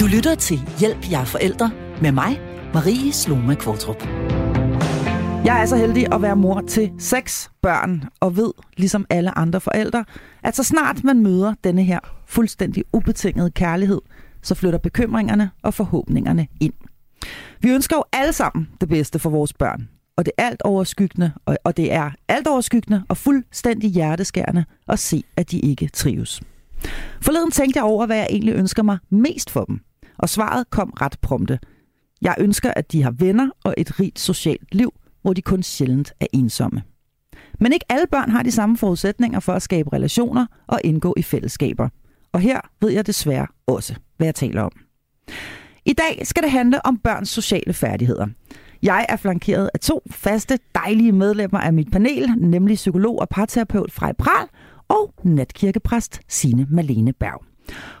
Du lytter til Hjælp jer forældre med mig, Marie Sloma Kvartrup. Jeg er så heldig at være mor til seks børn, og ved, ligesom alle andre forældre, at så snart man møder denne her fuldstændig ubetingede kærlighed, så flytter bekymringerne og forhåbningerne ind. Vi ønsker jo alle sammen det bedste for vores børn, og det er alt overskyggende, og, og det er alt overskyggende og fuldstændig hjerteskærende at se, at de ikke trives. Forleden tænkte jeg over, hvad jeg egentlig ønsker mig mest for dem, og svaret kom ret prompte. Jeg ønsker, at de har venner og et rigt socialt liv, hvor de kun sjældent er ensomme. Men ikke alle børn har de samme forudsætninger for at skabe relationer og indgå i fællesskaber. Og her ved jeg desværre også, hvad jeg taler om. I dag skal det handle om børns sociale færdigheder. Jeg er flankeret af to faste, dejlige medlemmer af mit panel, nemlig psykolog og parterapeut Frej Pral og natkirkepræst Sine Malene Berg.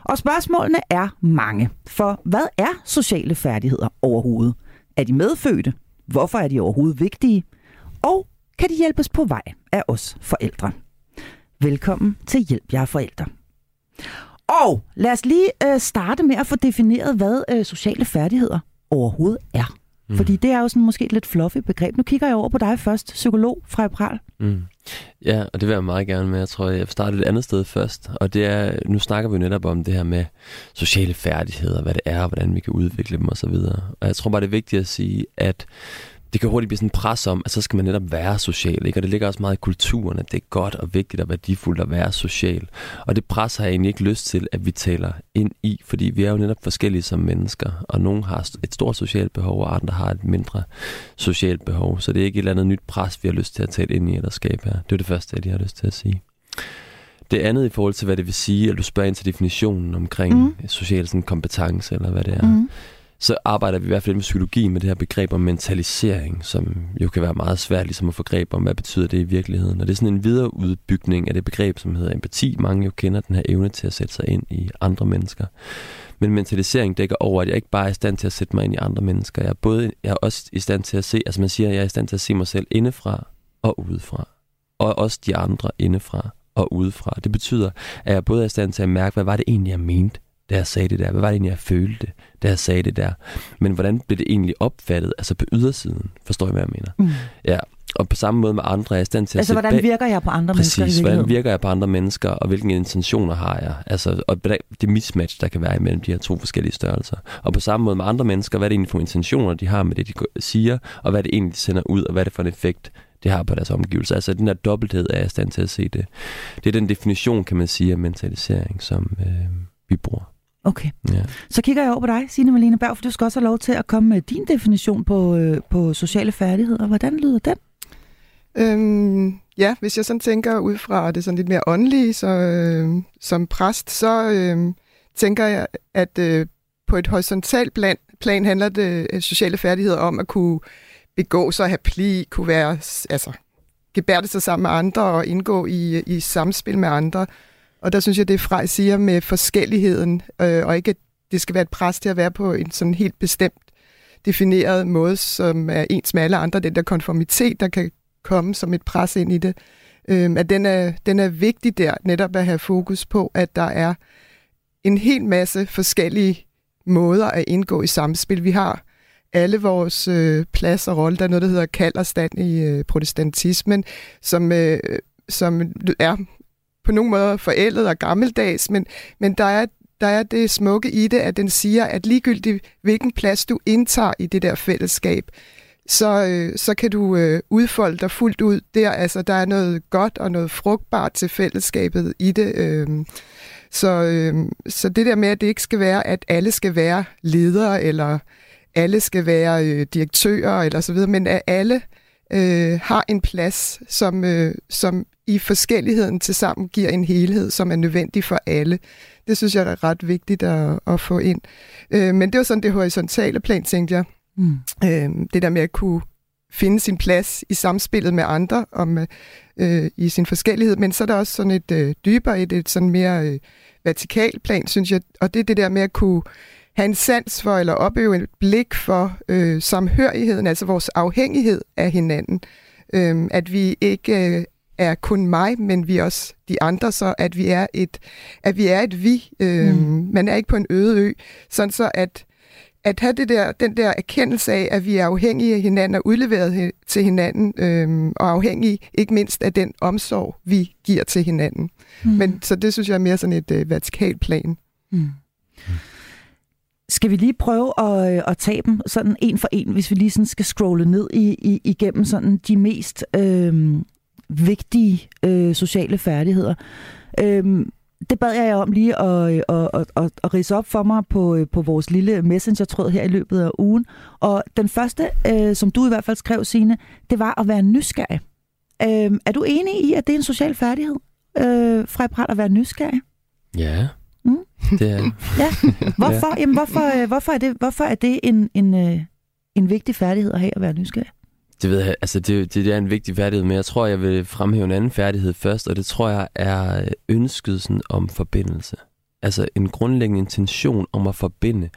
Og spørgsmålene er mange. For hvad er sociale færdigheder overhovedet? Er de medfødte? Hvorfor er de overhovedet vigtige? Og kan de hjælpes på vej af os forældre? Velkommen til Hjælp jer forældre. Og lad os lige øh, starte med at få defineret, hvad øh, sociale færdigheder overhovedet er. Mm. Fordi det er jo sådan måske et lidt fluffy begreb. Nu kigger jeg over på dig først, psykolog fra Pral. Mm. Ja, og det vil jeg meget gerne med. Jeg tror, jeg vil starte et andet sted først. Og det er, nu snakker vi jo netop om det her med sociale færdigheder, hvad det er, hvordan vi kan udvikle dem osv. Og jeg tror bare, det er vigtigt at sige, at det kan hurtigt blive sådan en pres om, at så skal man netop være social. Ikke? Og det ligger også meget i kulturen, at det er godt og vigtigt og værdifuldt at være social. Og det pres har jeg egentlig ikke lyst til, at vi taler ind i, fordi vi er jo netop forskellige som mennesker, og nogle har et stort socialt behov, og andre har et mindre socialt behov. Så det er ikke et eller andet nyt pres, vi har lyst til at tale ind i eller skabe her. Det er det første, jeg lige har lyst til at sige. Det andet i forhold til, hvad det vil sige, at du spørger ind til definitionen omkring mm. social sådan, kompetence, eller hvad det er. Mm så arbejder vi i hvert fald med psykologi med det her begreb om mentalisering, som jo kan være meget svært ligesom at få greb om, hvad betyder det i virkeligheden. Og det er sådan en videreudbygning af det begreb, som hedder empati. Mange jo kender den her evne til at sætte sig ind i andre mennesker. Men mentalisering dækker over, at jeg ikke bare er i stand til at sætte mig ind i andre mennesker. Jeg er, både, jeg er også i stand til at se, altså man siger, at jeg er i stand til at se mig selv indefra og udefra. Og også de andre indefra og udefra. Det betyder, at jeg både er i stand til at mærke, hvad var det egentlig, jeg mente, da jeg sagde det der? Hvad var det egentlig, jeg følte, da jeg sagde det der? Men hvordan blev det egentlig opfattet, altså på ydersiden? Forstår I, hvad jeg mener? Mm. Ja, og på samme måde med andre er jeg i stand til altså, at hvordan bag... virker jeg på andre Præcis, mennesker? Præcis, hvordan virker jeg på andre mennesker, og hvilke intentioner har jeg? Altså, og det mismatch, der kan være imellem de her to forskellige størrelser. Og på samme måde med andre mennesker, hvad er det egentlig for intentioner, de har med det, de siger, og hvad er det egentlig, de sender ud, og hvad er det for en effekt, det har på deres omgivelser. Altså den der dobbelthed er jeg i stand til at se det. Det er den definition, kan man sige, af mentalisering, som øh, vi bruger. Okay. Ja. Så kigger jeg over på dig, Signe Malene Berg, for du skal også have lov til at komme med din definition på, øh, på sociale færdigheder. Hvordan lyder den? Øhm, ja, hvis jeg sådan tænker ud fra det sådan lidt mere åndelige, så øh, som præst, så øh, tænker jeg, at øh, på et horisontalt plan, plan handler det øh, sociale færdigheder om at kunne begå sig, have pli, kunne være, altså, gebærde sig sammen med andre og indgå i, i samspil med andre, og der synes jeg, det er Frej siger med forskelligheden, øh, og ikke at det skal være et pres til at være på en sådan helt bestemt defineret måde, som er ens med alle andre. Den der konformitet, der kan komme som et pres ind i det, øh, at den er, den er vigtig der, netop at have fokus på, at der er en hel masse forskellige måder at indgå i samspil. Vi har alle vores øh, plads og rolle. Der er noget, der hedder kald og stand i øh, protestantismen, som, øh, som er på nogen måde forældet og gammeldags, men, men der, er, der er det smukke i det, at den siger, at ligegyldigt hvilken plads du indtager i det der fællesskab, så, øh, så kan du øh, udfolde dig fuldt ud der. Altså, der er noget godt og noget frugtbart til fællesskabet i det. Øh. Så, øh, så det der med, at det ikke skal være, at alle skal være ledere, eller alle skal være øh, direktører, eller så videre, men at alle øh, har en plads, som, øh, som i forskelligheden til sammen giver en helhed, som er nødvendig for alle. Det synes jeg er ret vigtigt at, at få ind. Øh, men det var sådan det horisontale plan, tænkte jeg. Mm. Øh, det der med at kunne finde sin plads i samspillet med andre om øh, i sin forskellighed, men så er der også sådan et øh, dybere, et, et sådan mere øh, vertikalt plan, synes jeg, og det er det der med at kunne have en sans for, eller opøve et blik for øh, samhørigheden, altså vores afhængighed af hinanden. Øh, at vi ikke øh, er kun mig, men vi er også de andre, så at vi er et, at vi er et vi. Øh, mm. Man er ikke på en øde ø, sådan så at at have det der, den der erkendelse af, at vi er afhængige af hinanden og udleveret til hinanden, øhm, og afhængige ikke mindst af den omsorg, vi giver til hinanden. Mm. Men Så det synes jeg er mere sådan et øh, vertikalt plan. Mm. Skal vi lige prøve at, øh, at tage dem sådan en for en, hvis vi lige sådan skal scrolle ned i, i, igennem sådan de mest øh, vigtige øh, sociale færdigheder. Øh, det bad jeg jer om lige at, øh, at, at, at, at rise op for mig på, øh, på vores lille messenger-tråd her i løbet af ugen. Og den første, øh, som du i hvert fald skrev, Signe, det var at være nysgerrig. Øh, er du enig i, at det er en social færdighed, øh, fra at være nysgerrig? Ja, mm? det er ja. Hvorfor, jamen, hvorfor, øh, hvorfor, er det, hvorfor er det en, en, øh, en vigtig færdighed at have at være nysgerrig? Det ved jeg, altså det, det er en vigtig færdighed, men jeg tror, jeg vil fremhæve en anden færdighed først, og det tror jeg er ønsket sådan, om forbindelse. Altså en grundlæggende intention om at forbinde.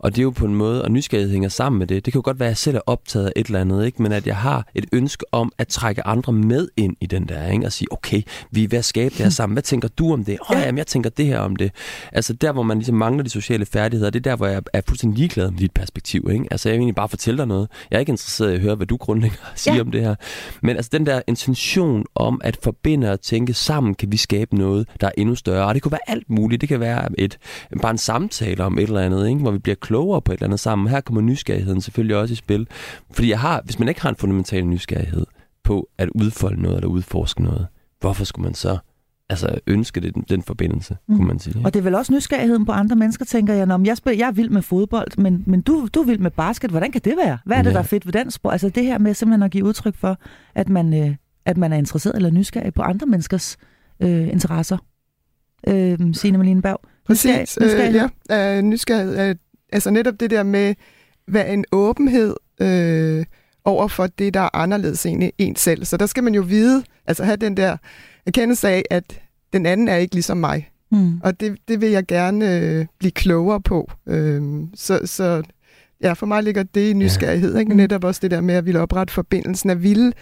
Og det er jo på en måde, og nysgerrighed hænger sammen med det. Det kan jo godt være, at jeg selv er optaget af et eller andet, ikke? men at jeg har et ønske om at trække andre med ind i den der, ikke? og sige, okay, vi er ved at skabe det her sammen. Hvad tænker du om det? Åh, oh, jamen, jeg tænker det her om det. Altså der, hvor man ligesom mangler de sociale færdigheder, det er der, hvor jeg er fuldstændig ligeglad med dit perspektiv. Ikke? Altså jeg vil egentlig bare fortælle dig noget. Jeg er ikke interesseret i at høre, hvad du grundlæggende siger ja. om det her. Men altså den der intention om at forbinde og tænke sammen, kan vi skabe noget, der er endnu større. Og det kunne være alt muligt. Det kan være et, bare en samtale om et eller andet, ikke? hvor vi bliver klogere på et eller andet sammen. Her kommer nysgerrigheden selvfølgelig også i spil. Fordi jeg har, hvis man ikke har en fundamental nysgerrighed på at udfolde noget eller udforske noget, hvorfor skulle man så altså ønske det, den forbindelse, mm. kunne man sige. Og det er vel også nysgerrigheden på andre mennesker, tænker jeg, når jeg, spiller, jeg er vild med fodbold, men, men du, du er vild med basket. Hvordan kan det være? Hvad er det, ja. der er fedt ved den sport? Altså det her med simpelthen at give udtryk for, at man, øh, at man er interesseret eller nysgerrig på andre menneskers øh, interesser. Øh, Signe Malene Berg. Præcis, nysgerrig, øh, ja. Øh, nysgerrighed Altså netop det der med, hvad en åbenhed øh, over for det, der er anderledes end en selv. Så der skal man jo vide, altså have den der erkendelse af, at den anden er ikke ligesom mig. Mm. Og det, det vil jeg gerne øh, blive klogere på. Øh, så, så ja, for mig ligger det i nysgerrighed. Ja. Ikke? Mm. Netop også det der med at ville oprette forbindelsen, at ville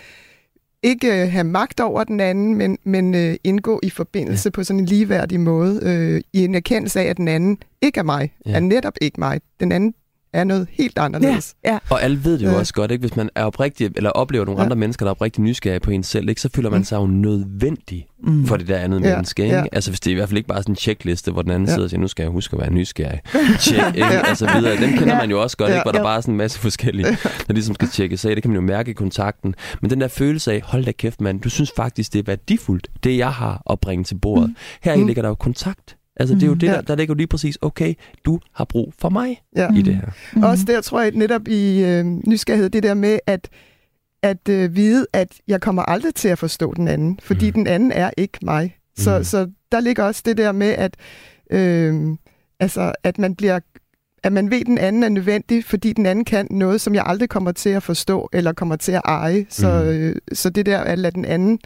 ikke øh, have magt over den anden, men, men øh, indgå i forbindelse ja. på sådan en ligeværdig måde, øh, i en erkendelse af, at den anden ikke er mig, ja. er netop ikke mig. Den anden er noget helt anderledes. Ja, ja. Og alle ved det jo ja. også godt, ikke? hvis man er oprigtig, eller oplever nogle ja. andre mennesker, der er oprigtig nysgerrige på en selv, ikke? så føler man mm. sig jo nødvendig mm. for det der andet ja. menneske. Ikke? Ja. Altså hvis det er i hvert fald ikke bare sådan en checkliste, hvor den anden ja. sidder og siger, nu skal jeg huske at være nysgerrig. Check, ikke? Ja. Altså videre. Dem kender ja. man jo også godt, ja. ikke? hvor der ja. bare er sådan en masse forskellige, der ligesom skal tjekkes af. Det kan man jo mærke i kontakten. Men den der følelse af, hold da kæft mand, du synes faktisk, det er værdifuldt, det jeg har at bringe til bordet. Mm. Her mm. ligger der jo kontakt. Altså, det er jo mm, det, der, der ligger jo lige præcis, okay, du har brug for mig ja. i det her. Mm. Også der tror jeg netop i øh, nysgerrighed, det der med at, at øh, vide, at jeg kommer aldrig til at forstå den anden, fordi mm. den anden er ikke mig. Så, mm. så der ligger også det der med, at, øh, altså, at man bliver at man ved, at den anden er nødvendig, fordi den anden kan noget, som jeg aldrig kommer til at forstå, eller kommer til at eje. Så, mm. øh, så det der at lade den anden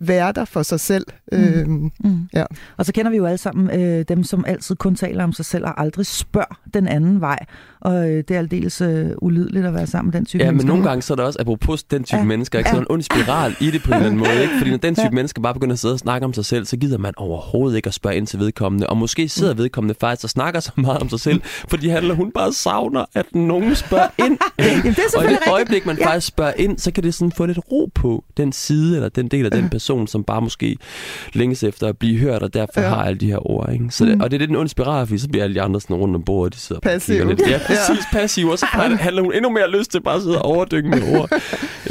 være der for sig selv. Mm. Øh, mm. Ja. Og så kender vi jo alle sammen øh, dem, som altid kun taler om sig selv og aldrig spørger den anden vej. Og øh, det er aldeles øh, ulydeligt at være sammen med den type Ja, mennesker. men nogle gange så er der også, apropos den type ja. mennesker, ikke? så er en ond spiral i det på en eller anden måde. Ikke? Fordi når den type ja. mennesker bare begynder at sidde og snakke om sig selv, så gider man overhovedet ikke at spørge ind til vedkommende. Og måske sidder mm. vedkommende faktisk og snakker så meget om sig selv, fordi han eller hun bare savner, at nogen spørger ind. Jamen, det er og i det øjeblik, man ja. faktisk spørger ind, så kan det sådan få lidt ro på den side, eller den del af den person, som bare måske længes efter at blive hørt, og derfor ja. har alle de her ord. Ikke? Så det, mm. Og det er den onde spiral, fordi så bliver alle de andre sådan rundt om bordet, de sidder Passiv. lidt. Ja, præcis ja. passiv, og så handler hun endnu mere lyst til bare at sidde og overdynge med ord.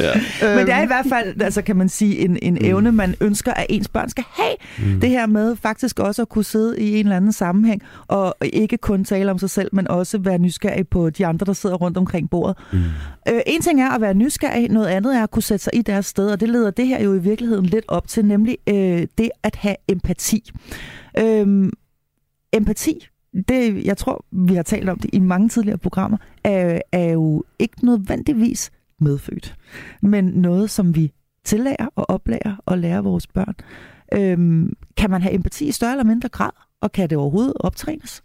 Ja. Men det er i hvert fald, altså kan man sige, en, en mm. evne, man ønsker, at ens børn skal have. Mm. Det her med faktisk også at kunne sidde i en eller anden sammenhæng, og ikke kun tale om sig selv, men også være nysgerrig på de andre, der sidder rundt omkring bordet. Mm. Øh, en ting er at være nysgerrig, noget andet er at kunne sætte sig i deres sted, og det leder det her jo i virkeligheden lidt op til, nemlig øh, det at have empati. Øh, empati, det, jeg tror, vi har talt om det i mange tidligere programmer, er, er jo ikke nødvendigvis medfødt, men noget, som vi tillærer og oplærer og lærer vores børn. Øhm, kan man have empati i større eller mindre grad, og kan det overhovedet optrænes?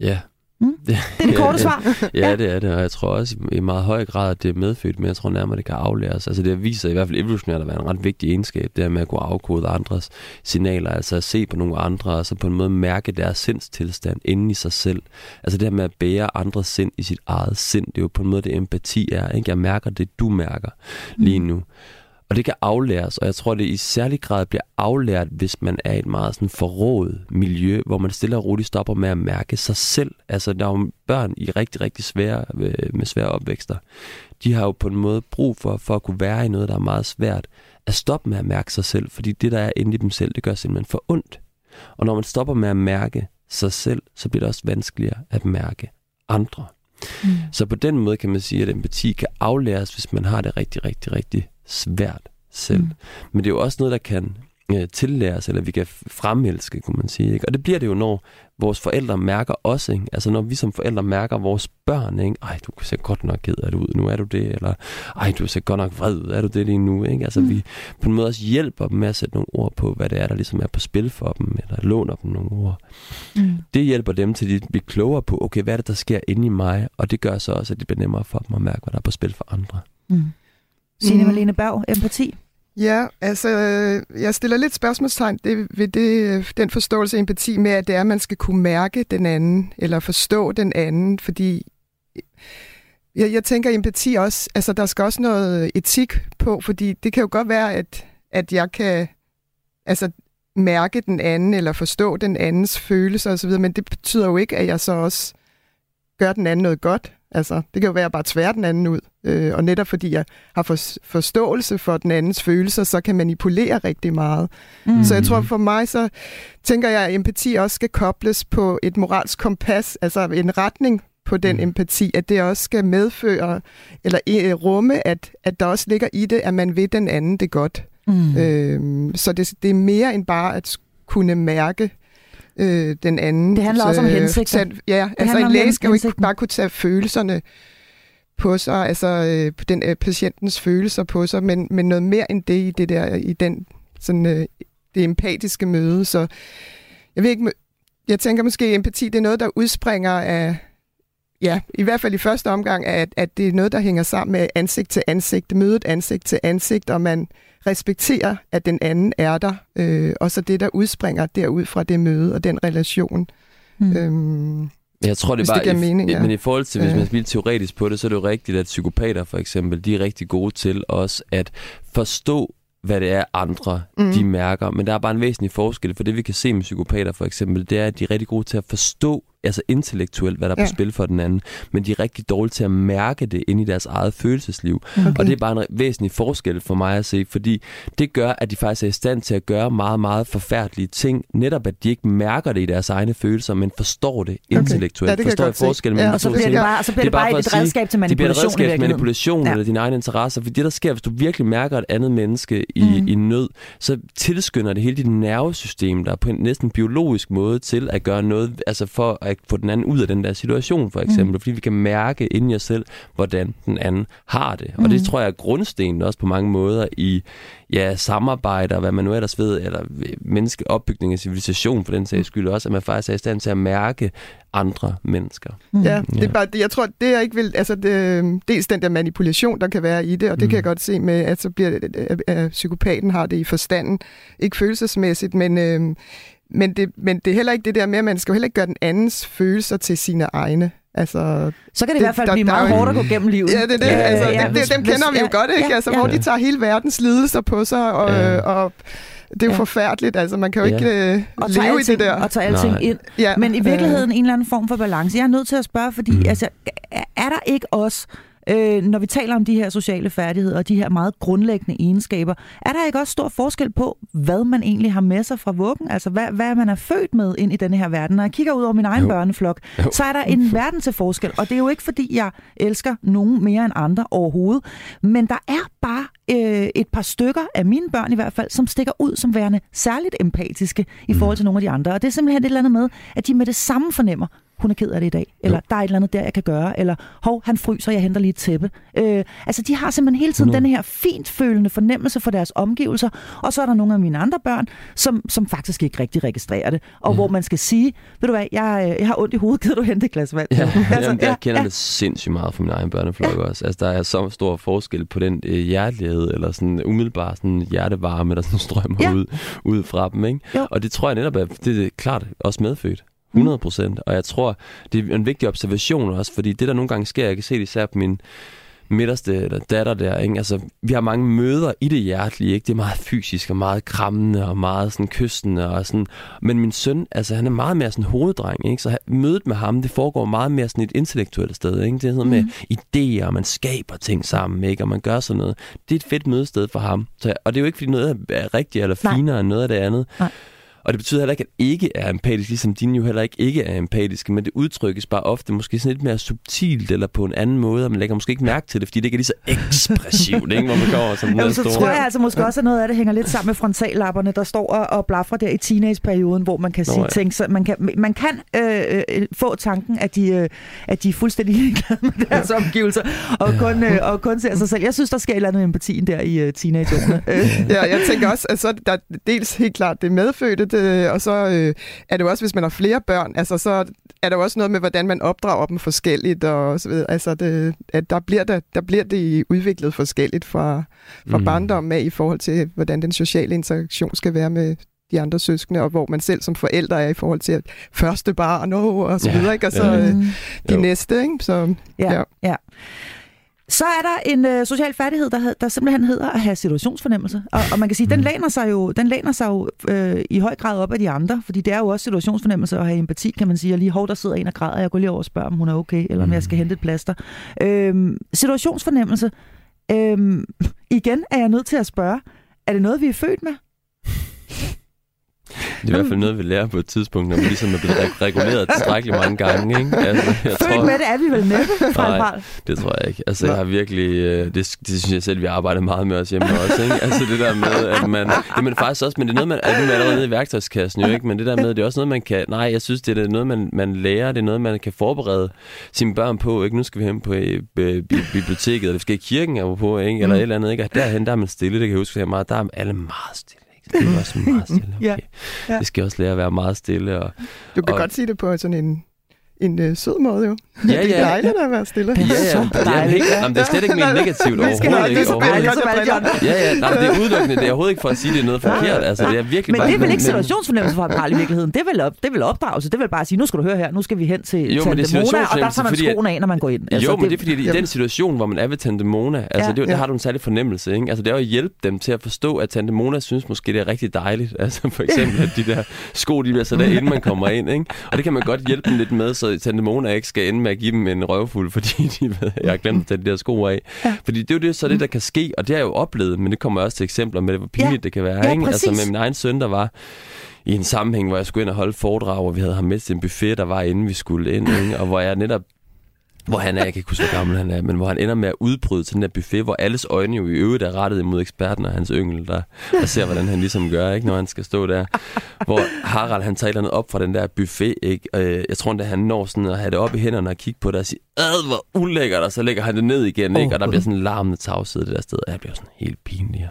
Ja, Mm? Det er det korte svar. ja, det er det, og jeg tror også i meget høj grad, at det er medfødt, men jeg tror nærmere, det kan aflæres. Altså det viser i hvert fald evolutionært at være en ret vigtig egenskab, det er med at kunne afkode andres signaler, altså at se på nogle andre, og så på en måde mærke deres sindstilstand inde i sig selv. Altså det her med at bære andres sind i sit eget sind, det er jo på en måde det empati er. Ikke? Jeg mærker det, du mærker lige nu. Og det kan aflæres, og jeg tror, det i særlig grad bliver aflært, hvis man er i et meget sådan forrådet miljø, hvor man stille og roligt stopper med at mærke sig selv. Altså, der er jo børn i rigtig, rigtig svære, øh, med svære opvækster. De har jo på en måde brug for, for at kunne være i noget, der er meget svært, at stoppe med at mærke sig selv, fordi det, der er inde i dem selv, det gør simpelthen for ondt. Og når man stopper med at mærke sig selv, så bliver det også vanskeligere at mærke andre. Mm. Så på den måde kan man sige, at empati kan aflæres, hvis man har det rigtig, rigtig, rigtig svært selv. Mm. Men det er jo også noget, der kan øh, tillæres, eller vi kan fremelske, kunne man sige. Ikke? Og det bliver det jo, når vores forældre mærker os. Ikke? Altså når vi som forældre mærker vores børn. Ikke? Ej, du ser godt nok ked af det ud, nu er du det. Eller ej, du ser godt nok vred ud, er du det lige nu. Ikke? Altså mm. vi på en måde også hjælper dem med at sætte nogle ord på, hvad det er, der ligesom er på spil for dem, eller låner dem nogle ord. Mm. Det hjælper dem til at blive klogere på, okay, hvad er det, der sker inde i mig? Og det gør så også, at det bliver nemmere for dem at mærke, hvad der er på spil for andre. Mm. Signe mm. Malene Berg, empati? Ja, altså, jeg stiller lidt spørgsmålstegn det, ved det, den forståelse af empati med, at det er, at man skal kunne mærke den anden, eller forstå den anden, fordi jeg, jeg tænker empati også, altså der skal også noget etik på, fordi det kan jo godt være, at, at jeg kan altså, mærke den anden, eller forstå den andens følelser osv., men det betyder jo ikke, at jeg så også gør den anden noget godt. Altså, det kan jo være, at jeg bare tvære den anden ud. Øh, og netop fordi jeg har for, forståelse for den andens følelser, så kan manipulere rigtig meget. Mm. Så jeg tror for mig, så tænker jeg, at empati også skal kobles på et moralsk kompas, altså en retning på den mm. empati, at det også skal medføre, eller uh, rumme, at, at der også ligger i det, at man vil den anden det godt. Mm. Øh, så det, det er mere end bare at kunne mærke øh, den anden. Det handler også om hensigter. Tage, ja, det altså en læge skal jo ikke bare kunne tage følelserne på sig, altså øh, den øh, patientens følelser på sig, men, men noget mere end det i det der, i den sådan, øh, det empatiske møde. Så jeg ved ikke, jeg tænker måske, at empati det er noget, der udspringer af, ja, i hvert fald i første omgang, at, at det er noget, der hænger sammen med ansigt til ansigt, mødet ansigt til ansigt, og man respekterer, at den anden er der, øh, og så det, der udspringer derud fra det møde og den relation. Mm. Øhm, jeg tror, det er bare, det i, mening, ja. men i forhold til, hvis man bliver teoretisk på det, så er det jo rigtigt, at psykopater for eksempel, de er rigtig gode til også at forstå, hvad det er, andre mm. de mærker. Men der er bare en væsentlig forskel, for det vi kan se med psykopater for eksempel, det er, at de er rigtig gode til at forstå altså intellektuelt, hvad der er ja. på spil for den anden, men de er rigtig dårlige til at mærke det ind i deres eget følelsesliv. Okay. Og det er bare en væsentlig forskel for mig at se, fordi det gør, at de faktisk er i stand til at gøre meget, meget forfærdelige ting, netop at de ikke mærker det i deres egne følelser, men forstår det okay. intellektuelt. Ja, det forstår jeg forskellen ja. Og så bliver det bare, så bliver det bare, et redskab til manipulation. Det bliver et redskab til manipulation ja. eller dine egne interesser, for det der sker, hvis du virkelig mærker et andet menneske i, mm. i nød, så tilskynder det hele dit nervesystem der på en næsten biologisk måde til at gøre noget, altså for at få den anden ud af den der situation, for eksempel. Mm. Fordi vi kan mærke inden i os selv, hvordan den anden har det. Og mm. det tror jeg er grundstenen også på mange måder i ja, samarbejde og hvad man nu ellers ved, eller menneskeopbygning af civilisation for den sags skyld også, at man faktisk er i stand til at mærke andre mennesker. Mm. Ja, det er bare, jeg tror, det er ikke vil, altså det, dels den der manipulation, der kan være i det, og det mm. kan jeg godt se med, at så bliver at psykopaten har det i forstanden, ikke følelsesmæssigt, men øh, men det, men det er heller ikke det der med, at man skal heller ikke gøre den andens følelser til sine egne. Altså, så kan det, det i hvert fald der, blive meget hårdt at gå gennem livet. Ja, det, det, ja, altså, ja, det, hvis, dem kender hvis, vi jo ja, godt, ikke? Ja, altså, ja. Hvor de tager hele verdens lidelser på sig, og, ja. og det er jo ja. forfærdeligt. Altså, man kan jo ja. ikke uh, og leve alting, i det der. Og tage alting Nej. ind. Ja. Men i virkeligheden en eller anden form for balance. Jeg er nødt til at spørge, fordi mm. altså, er der ikke også øh, når vi taler om de her sociale færdigheder og de her meget grundlæggende egenskaber, er der ikke også stor forskel på, hvad man egentlig har med sig fra vuggen? Altså, hvad, hvad man er født med ind i denne her verden? Når jeg kigger ud over min egen jo. børneflok, jo. så er der en verden til forskel. Og det er jo ikke, fordi jeg elsker nogen mere end andre overhovedet. Men der er bare øh, et par stykker af mine børn i hvert fald, som stikker ud som værende særligt empatiske i forhold til mm. nogle af de andre. Og det er simpelthen et eller andet med, at de med det samme fornemmer, hun er ked af det i dag, eller Jo. der er et eller andet der, jeg kan gøre, eller hov, han fryser, jeg henter lige et tæppe. Øh, altså, de har simpelthen hele tiden 100. den her fint følende fornemmelse for deres omgivelser, og så er der nogle af mine andre børn, som, som faktisk ikke rigtig registrerer det, og Ja. hvor man skal sige, ved du hvad, jeg, øh, jeg har ondt i hovedet, gider du hente et glas vand? Ja, Altså, Jamen, jeg kender ja. det sindssygt meget fra min egen børneflok ja. også. Altså, der er så stor forskel på den øh, hjertelighed, eller sådan umiddelbar sådan hjertevarme, der sådan strømmer Ja. ja. ud, ud fra dem. Ikke? Jo. Og det tror jeg netop, er, det er klart også medfødt. 100 procent. Og jeg tror, det er en vigtig observation også, fordi det, der nogle gange sker, jeg kan se det især på min midterste eller datter der, ikke? Altså, vi har mange møder i det hjertelige, ikke? Det er meget fysisk og meget krammende og meget sådan kystende og sådan. Men min søn, altså han er meget mere sådan hoveddreng, ikke? Så mødet med ham, det foregår meget mere sådan et intellektuelt sted, ikke? Det er sådan noget med idéer, og man skaber ting sammen, ikke? Og man gør sådan noget. Det er et fedt mødested for ham. Så, og det er jo ikke, fordi noget er rigtigt eller Nej. finere end noget af det andet. Nej. Og det betyder heller ikke, at ikke er empatisk, ligesom dine jo heller ikke ikke er empatiske, men det udtrykkes bare ofte måske sådan lidt mere subtilt eller på en anden måde, og man lægger måske ikke mærke til det, fordi det ikke er lige så ekspressivt, ikke, hvor man går som Jamen, så store. tror jeg altså måske også, at noget af det hænger lidt sammen med frontallapperne, der står og, og blaffer der i teenageperioden, hvor man kan Nå, sige ja. ting, så man kan, man kan øh, øh, få tanken, at de, øh, at de er fuldstændig ligeglade med deres omgivelser, og kun, øh, og kun ser sig selv. Jeg synes, der sker et eller andet empatien der i øh, teenageårene. Ja, jeg tænker også, at så er der er dels helt klart det medfødte, det, og så øh, er det jo også, hvis man har flere børn, altså så er der jo også noget med, hvordan man opdrager dem forskelligt, og så videre. Altså, det, at der bliver, der, der bliver det udviklet forskelligt fra, fra mm. Mm. barndommen af, i forhold til, hvordan den sociale interaktion skal være med de andre søskende, og hvor man selv som forældre er i forhold til at første barn og, og så Ja, videre, ikke? og så ja. øh, mm, de Jo. næste. Ikke? Så, ja, Ja. ja. Så er der en øh, social færdighed, der, der simpelthen hedder at have situationsfornemmelse. Og, og man kan sige, den læner sig jo, den læner sig jo øh, i høj grad op af de andre, fordi det er jo også situationsfornemmelse at have empati, kan man sige. Og lige, hov, der sidder en og græder, jeg går lige over og spørger, om hun er okay, eller om jeg skal hente et plaster. Øhm, situationsfornemmelse. Øhm, igen er jeg nødt til at spørge, er det noget, vi er født med? Det er i hvert fald noget, vi lærer på et tidspunkt, når man ligesom er blevet reg- reguleret tilstrækkeligt mange gange. Ikke? Altså, jeg Født tror, med det er vi vel næppe, fra Nej. Det tror jeg ikke. Altså, jeg har virkelig... Øh, det, det synes jeg selv, vi arbejder meget med os hjemme også, ikke? Altså, det der med, at man... Det man faktisk også... Men det er noget, man... Altså, er allerede nede i værktøjskassen, jo, ikke? Men det der med, det er også noget, man kan... Nej, jeg synes, det er noget, man, man lærer. Det er noget, man kan forberede sine børn på, ikke? Nu skal vi hen på øh, bi- bi- biblioteket, eller vi skal i kirken, er på, ikke? Eller et eller andet, ikke? Og derhen, der er man stille. Det kan jeg huske, at jeg er meget, der er alle meget stille? Det er også meget stille. Ja. Okay. Ja. Det skal også lære at være meget stille. Og, du kan Og- godt sige det på sådan en, en øh, sød måde, jo. Ja, Det er ja. dejligt at være stille. Det er Ja, ja, det er, ikke, jamen, det er slet ikke ment negativt skal overhovedet ikke. det så overhovedet dejligt, ikke. som alle de andre. Ja, ja, nej, men det er udelukkende. Det er overhovedet ikke for at sige, at det er noget forkert. Altså, det er virkelig Men bare... det er vel ikke situationsfornemmelse fra Harald i virkeligheden. Det er vel, op, det er vel opdragelse. Det er vel bare at sige, nu skal du høre her, nu skal vi hen til Jo, er Tante Mona, og der tager man skoene af, når man går ind. Altså, jo, men det er fordi, i den situation, hvor man er ved Tante Mona, altså, Ja. det, er der Ja. har du en særlig fornemmelse, ikke? Altså, det er jo at hjælpe dem til at forstå, at Tante Mona synes måske, det er rigtig dejligt. Altså, for eksempel, at de der sko, de bliver sat af, inden man kommer ind, ikke? Og det kan man godt hjælpe dem lidt med, så Tante Mona ikke skal ende med at give dem en røvfuld, fordi de ved, jeg har glemt at tage de der sko af. Ja. Fordi det er jo det, så det, der kan ske, og det har jeg jo oplevet, men det kommer også til eksempler med, hvor pinligt Ja. det kan være, Ja, ikke? Altså, med min egen søn, der var i en sammenhæng, hvor jeg skulle ind og holde foredrag, og vi havde ham med til en buffet, der var inden vi skulle ind, ikke? og hvor jeg netop hvor han er, jeg kan ikke huske, hvor gammel han er, men hvor han ender med at udbryde til den der buffet, hvor alles øjne jo i øvrigt er rettet imod eksperten og hans yngel, der, der ser, hvordan han ligesom gør, ikke, når han skal stå der. Hvor Harald, han tager et eller andet op fra den der buffet, ikke? Og, øh, jeg tror, at han når sådan at have det op i hænderne og kigge på det og sige, ad, hvor ulækkert, og så lægger han det ned igen, ikke? Og der bliver sådan en larmende tavshed det der sted, og jeg bliver sådan helt pinlig. Jeg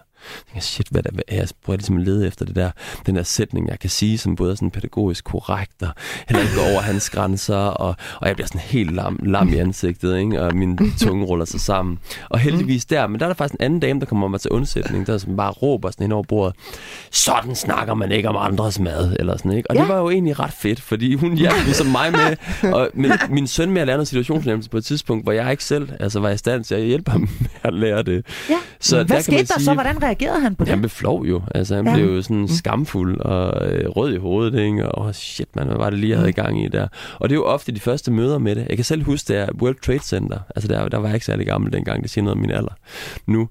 tænker, shit, hvad der hvad er jeg? prøver ligesom at lede efter det der, den der sætning, jeg kan sige, som både er sådan pædagogisk korrekt, og heller ikke går over hans grænser, og, og jeg bliver sådan helt lam, lam i ansigtet, ikke? og min tunge ruller sig sammen. Og heldigvis der, men der er der faktisk en anden dame, der kommer mig til undsætning, der sådan bare råber sådan ind over bordet, sådan snakker man ikke om andres mad, eller sådan, ikke? Og ja. det var jo egentlig ret fedt, fordi hun hjalp ligesom mig med, og med min søn med at lære noget situationsfornemmelse på et tidspunkt, hvor jeg ikke selv altså, var i stand til at hjælpe ham med at lære det. Ja. Så Hvad der kan skete man der så? sige- Hvordan reagerede han på det? Han blev flov jo. Altså, han Ja. blev jo sådan skamfuld og øh, rød i hovedet, ikke? Og shit, man, hvad var det lige, jeg havde i gang i der? Og det er jo ofte de første møder med det. Jeg kan selv huske, det er World Trade Center. Altså, der, der var jeg ikke særlig gammel dengang. Det siger noget om min alder nu.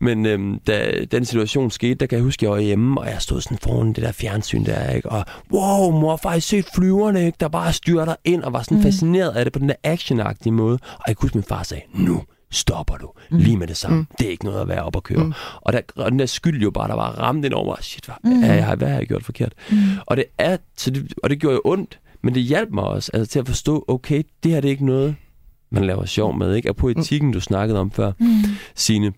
Men øhm, da den situation skete, der kan jeg huske, jeg var hjemme, og jeg stod sådan foran det der fjernsyn der, ikke? Og wow, mor, har I set flyverne, ikke? Der bare styrter ind og var sådan mm. fascineret af det på den der actionagtige måde. Og jeg kan huske, min far sagde, nu stopper du lige med det samme. Mm. Det er ikke noget at være op og køre. Mm. Og, der, og den der skyld jo bare, der var ramt ind over mig. Shit, hvad, mm. jeg, hvad har jeg gjort forkert? Mm. Og, det er, så det, og det gjorde jo ondt, Men det hjalp mig også altså, til at forstå, okay, det her det er ikke noget, man laver sjov med. Ikke? Og på etikken, du snakkede om før, mm. Signe,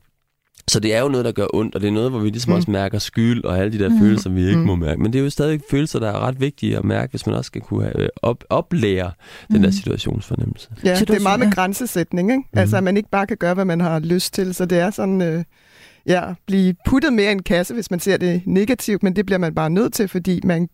så det er jo noget, der gør ondt, og det er noget, hvor vi ligesom mm. også mærker skyld og alle de der mm. følelser, vi ikke mm. må mærke. Men det er jo stadig følelser, der er ret vigtige at mærke, hvis man også skal kunne have, øh, op, oplære mm. den der mm. situationsfornemmelse. Ja, det er meget med grænsesætning, ikke? Mm. Altså, at man ikke bare kan gøre, hvad man har lyst til. Så det er sådan, øh, ja, blive puttet mere i en kasse, hvis man ser det negativt, men det bliver man bare nødt til, fordi man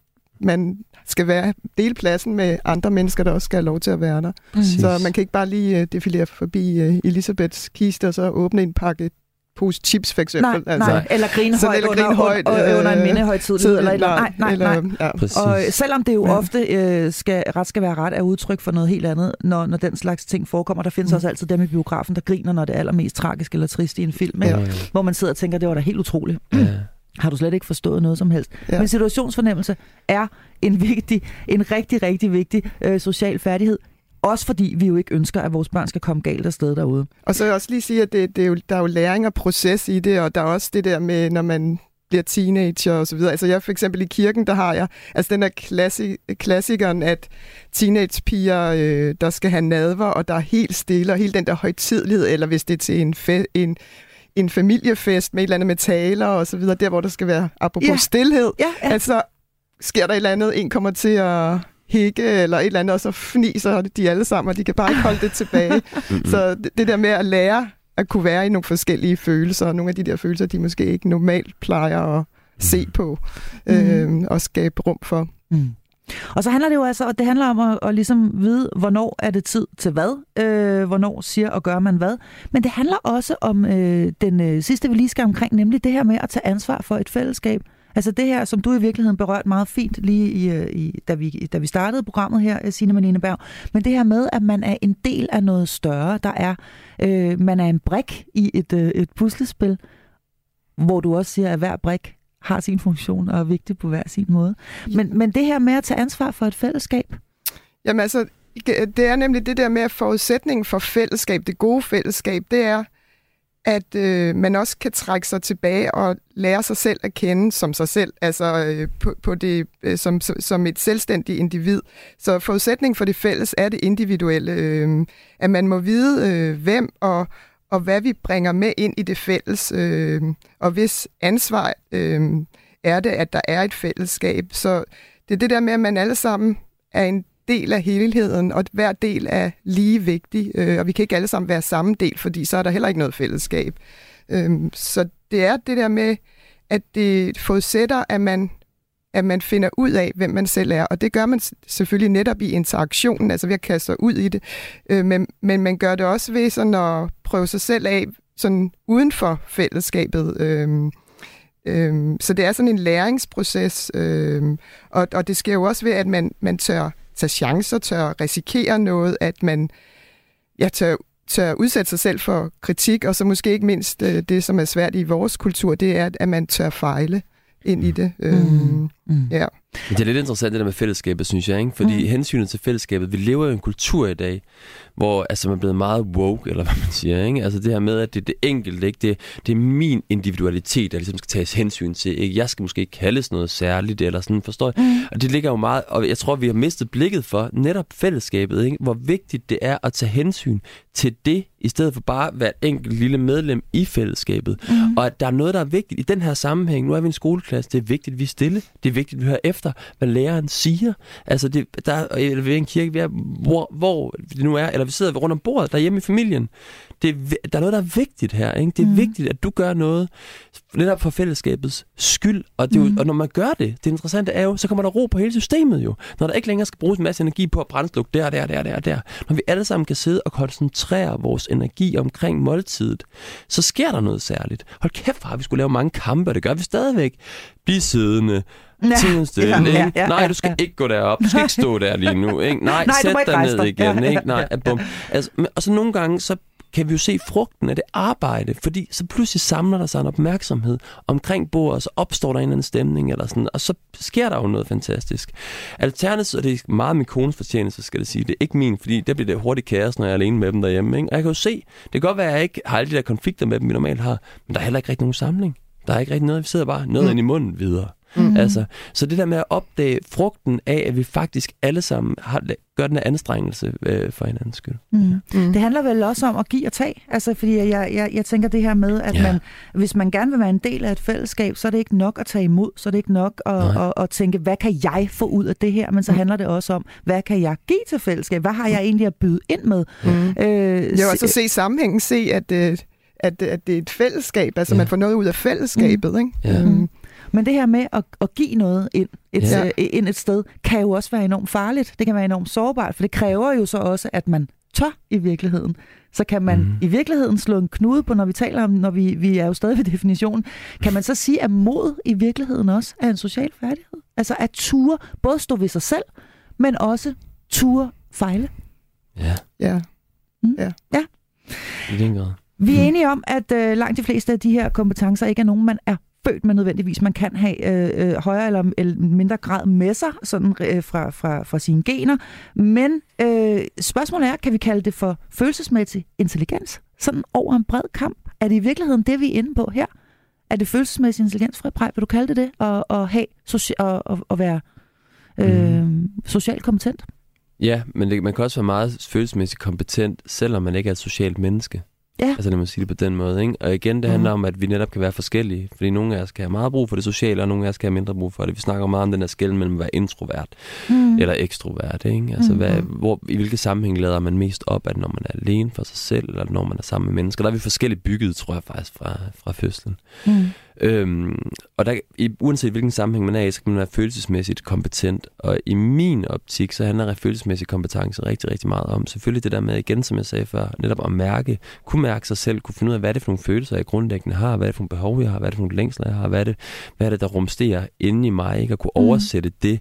man skal være dele pladsen med andre mennesker, der også skal have lov til at være der. Mm. Så man kan ikke bare lige uh, defilere forbi uh, Elisabeths kiste og så åbne en pakke pose chips, for eksempel. Nej, altså, nej. eller grine højt, eller grine under, højt under, under en øh, mindehøjtidlighed. Eller, eller, nej, nej, eller, nej. Ja. Og selvom det jo ja. ofte øh, skal, ret skal være ret er udtryk for noget helt andet, når, når den slags ting forekommer. Der findes mm. også altid dem i biografen, der griner, når det er allermest tragisk eller trist i en film. Ja. Hvor man sidder og tænker, det var da helt utroligt. Ja har du slet ikke forstået noget som helst. Ja. Men situationsfornemmelse er en vigtig, en rigtig, rigtig vigtig øh, social færdighed. Også fordi vi jo ikke ønsker, at vores børn skal komme galt afsted derude. Og så vil jeg også lige sige, at det, det er jo, der er jo læring og proces i det, og der er også det der med, når man bliver teenager og så videre. Altså jeg for eksempel i kirken, der har jeg altså den der klassi- klassikeren, at teenagepiger, øh, der skal have nadver, og der er helt stille, og hele den der højtidlighed, eller hvis det er til en, fe- en en familiefest med et eller andet med taler og så videre, der hvor der skal være, apropos ja. stillhed, ja, ja. altså sker der et eller andet, en kommer til at hikke eller et eller andet, og så fniser de alle sammen, og de kan bare ikke holde det tilbage. så det, det der med at lære at kunne være i nogle forskellige følelser, og nogle af de der følelser, de måske ikke normalt plejer at se på mm. øh, og skabe rum for. Mm. Og så handler det jo altså, og det handler om at, at ligesom vide, hvornår er det tid til hvad, øh, hvornår siger og gør man hvad. Men det handler også om øh, den øh, sidste, vi lige skal omkring, nemlig det her med at tage ansvar for et fællesskab. Altså det her, som du i virkeligheden berørt meget fint lige i, øh, i, da, vi, da vi startede programmet her, øh, Signe Malene Berg. Men det her med, at man er en del af noget større, der er, øh, man er en brik i et, øh, et puslespil, hvor du også siger, at hver brik har sin funktion og er vigtig på hver sin måde. Men, men det her med at tage ansvar for et fællesskab? Jamen altså, det er nemlig det der med, at forudsætningen for fællesskab, det gode fællesskab, det er, at øh, man også kan trække sig tilbage og lære sig selv at kende som sig selv, altså øh, på, på det, øh, som, som et selvstændigt individ. Så forudsætningen for det fælles er det individuelle, øh, at man må vide, øh, hvem og, og hvad vi bringer med ind i det fælles, øh, og hvis ansvar øh, er det, at der er et fællesskab. Så det er det der med, at man alle sammen er en del af helheden, og hver del er lige vigtig, øh, og vi kan ikke alle sammen være samme del, fordi så er der heller ikke noget fællesskab. Øh, så det er det der med, at det forudsætter, at man at man finder ud af, hvem man selv er. Og det gør man selvfølgelig netop i interaktionen, altså ved at kaste sig ud i det. Øh, men, men man gør det også ved sådan at prøve sig selv af sådan uden for fællesskabet. Øh, øh, så det er sådan en læringsproces, øh, og, og det sker jo også ved, at man, man tør tage chancer, tør risikere noget, at man ja, tør tør udsætte sig selv for kritik, og så måske ikke mindst øh, det, som er svært i vores kultur, det er, at man tør fejle ind i det. Mm. Mm. Ja. Det er lidt interessant det der med fællesskabet, synes jeg. Ikke? Fordi mm. hensynet til fællesskabet, vi lever i en kultur i dag, hvor altså, man er blevet meget woke, eller hvad man siger. Ikke? Altså det her med, at det er det enkelte, ikke? Det, det er min individualitet, der ligesom skal tages hensyn til. Ikke? Jeg skal måske ikke kaldes noget særligt, eller sådan, forstår jeg? Mm. Og det ligger jo meget, og jeg tror, vi har mistet blikket for netop fællesskabet, ikke? hvor vigtigt det er at tage hensyn til det, i stedet for bare at være et enkelt lille medlem i fællesskabet. Mm. Og at der er noget, der er vigtigt i den her sammenhæng. Nu er vi en skoleklasse, det er vigtigt, at vi er stille. Det er vigtigt, at vi hører efter, hvad læreren siger. Altså, det, der, eller ved en kirke, vi er, hvor, hvor det nu er, eller vi sidder rundt om bordet derhjemme i familien. Det, der er noget, der er vigtigt her. Ikke? Det er mm. vigtigt, at du gør noget netop for fællesskabets skyld. Og, det, mm. og når man gør det, det interessante er jo, så kommer der ro på hele systemet jo. Når der ikke længere skal bruges en masse energi på at brændslukke der, der, der, der, der. Når vi alle sammen kan sidde og koncentrere vores energi omkring måltidet, så sker der noget særligt. Hold kæft, har vi skulle lave mange kampe, og det gør vi stadigvæk. Bliv siddende, Ja, Tiden stille, ja, ja, ja, Nej, du skal ja. ikke gå derop. Du skal ikke stå der lige nu. Ikke? Nej, Nej sæt dig ned dig. igen. Ja, ikke? Nej, ja, ja. Altså, og så nogle gange, så kan vi jo se frugten af det arbejde, fordi så pludselig samler der sig en opmærksomhed omkring bordet, og så opstår der en eller anden stemning, eller sådan, og så sker der jo noget fantastisk. Alternativt, og det er meget min kones fortjeneste, skal det sige, det er ikke min, fordi der bliver det hurtigt kaos, når jeg er alene med dem derhjemme. Ikke? Og jeg kan jo se, det kan godt være, at jeg ikke har alle de der konflikter med dem, vi normalt har, men der er heller ikke rigtig nogen samling. Der er ikke rigtig noget, vi sidder bare noget mm. ind i munden videre. Mm. Altså, så det der med at opdage frugten af, at vi faktisk alle sammen har, gør den her anstrengelse øh, for hinandens skyld. Mm. Mm. Det handler vel også om at give og tage. Altså, fordi jeg, jeg, jeg tænker det her med, at ja. man, hvis man gerne vil være en del af et fællesskab, så er det ikke nok at tage imod, så er det ikke nok at, at, at tænke, hvad kan jeg få ud af det her? Men så mm. handler det også om, hvad kan jeg give til fællesskab? Hvad har jeg egentlig at byde ind med? Mm. Øh, jo, også se sammenhængen, se at, øh, at, at det er et fællesskab, altså ja. man får noget ud af fællesskabet. Mm. Ikke? Ja. Mm. Men det her med at, at give noget ind et, ja. øh, ind et sted, kan jo også være enormt farligt. Det kan være enormt sårbart, for det kræver jo så også, at man tør i virkeligheden. Så kan man mm. i virkeligheden slå en knude på, når vi taler om, når vi, vi er jo stadig ved definitionen, kan man så sige, at mod i virkeligheden også er en social færdighed? Altså at ture både stå ved sig selv, men også ture fejle. Ja. Ja. Mm. ja. ja. I den grad. Vi er mm. enige om, at øh, langt de fleste af de her kompetencer ikke er nogen, man er født med nødvendigvis. Man kan have øh, øh, højere eller, eller mindre grad med sig sådan, øh, fra, fra, fra sine gener. Men øh, spørgsmålet er, kan vi kalde det for følelsesmæssig intelligens? Sådan over en bred kamp. Er det i virkeligheden det, vi er inde på her? Er det følelsesmæssig intelligens, Fred Vil du kalde det det? At, at, have socia- at, at være øh, mm. socialt kompetent? Ja, men det, man kan også være meget følelsesmæssigt kompetent, selvom man ikke er et socialt menneske. Ja. Altså lad mig sige det på den måde. Ikke? Og igen, det handler mm. om, at vi netop kan være forskellige. Fordi nogle af os kan have meget brug for det sociale, og nogle af os kan have mindre brug for det. Vi snakker meget om den her skæld mellem at være introvert mm. eller ekstrovert. Ikke? Altså, mm. hvad, hvor, i hvilke sammenhæng lader man mest op, at når man er alene for sig selv, eller når man er sammen med mennesker. Der er vi forskelligt bygget, tror jeg faktisk, fra, fra fødslen. Mm. Øhm, og der, i, uanset hvilken sammenhæng man er i, så kan man være følelsesmæssigt kompetent. Og i min optik, så handler følelsesmæssig kompetence rigtig, rigtig meget om. Selvfølgelig det der med, igen som jeg sagde før, netop at mærke, kunne mærke sig selv, kunne finde ud af, hvad er det for nogle følelser, jeg grundlæggende har, hvad er det for nogle behov, jeg har, hvad er det for nogle længsler, jeg har, hvad er det, hvad er det der rumsterer inde i mig, ikke? at kunne mm. oversætte det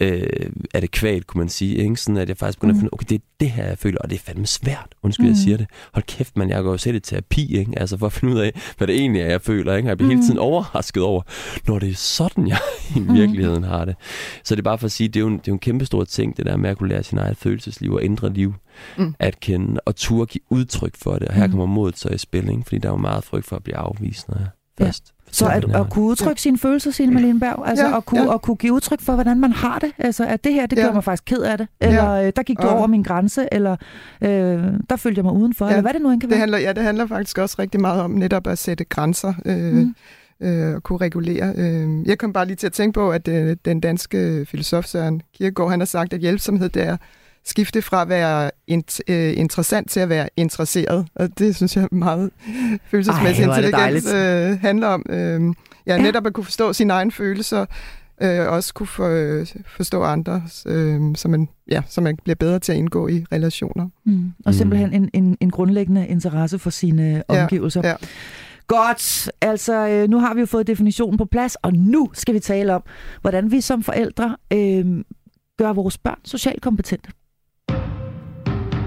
øh, adekvat, kunne man sige. Ikke? Sådan at jeg faktisk begynder mm. at finde, okay, det er det her, jeg føler, og det er fandme svært. Undskyld, mm. jeg siger det. Hold kæft, man, jeg går jo selv i terapi, ikke? Altså for at finde ud af, hvad det egentlig er, jeg føler. Ikke? Jeg bliver mm. hele tiden overrasket over, når det er sådan, jeg i mm. virkeligheden har det. Så det er bare for at sige, det er jo en, det er jo en kæmpe stor ting, det der med at kunne lære sin eget følelsesliv og ændre liv mm. at kende, og turde give udtryk for det. Og her mm. kommer modet så i spil, ikke? fordi der er jo meget frygt for at blive afvist, når jeg først så at, at kunne udtrykke ja. sine følelser, Signe Malene Berg, altså ja, at, kunne, ja. at kunne give udtryk for, hvordan man har det, altså at det her, det ja. gør mig faktisk ked af det, eller ja. Øh, der gik du over min grænse, eller øh, der følte jeg mig udenfor, ja. eller hvad det nu end kan det være. Handler, ja, det handler faktisk også rigtig meget om netop at sætte grænser, øh, mm. øh, kunne regulere. Øh. Jeg kom bare lige til at tænke på, at øh, den danske filosof Søren Kierkegaard, han har sagt, at hjælpsomhed, det er skifte fra at være int, øh, interessant til at være interesseret. Og det synes jeg er meget følelsesmæssigt intelligens øh, handler om. Øh, ja, netop at kunne forstå sine egne følelser, øh, også kunne for, øh, forstå andre, øh, så, man, ja, så man bliver bedre til at indgå i relationer. Mm. Og simpelthen en, en, en grundlæggende interesse for sine omgivelser. Ja, ja. Godt, altså øh, nu har vi jo fået definitionen på plads, og nu skal vi tale om, hvordan vi som forældre øh, gør vores børn socialt kompetente.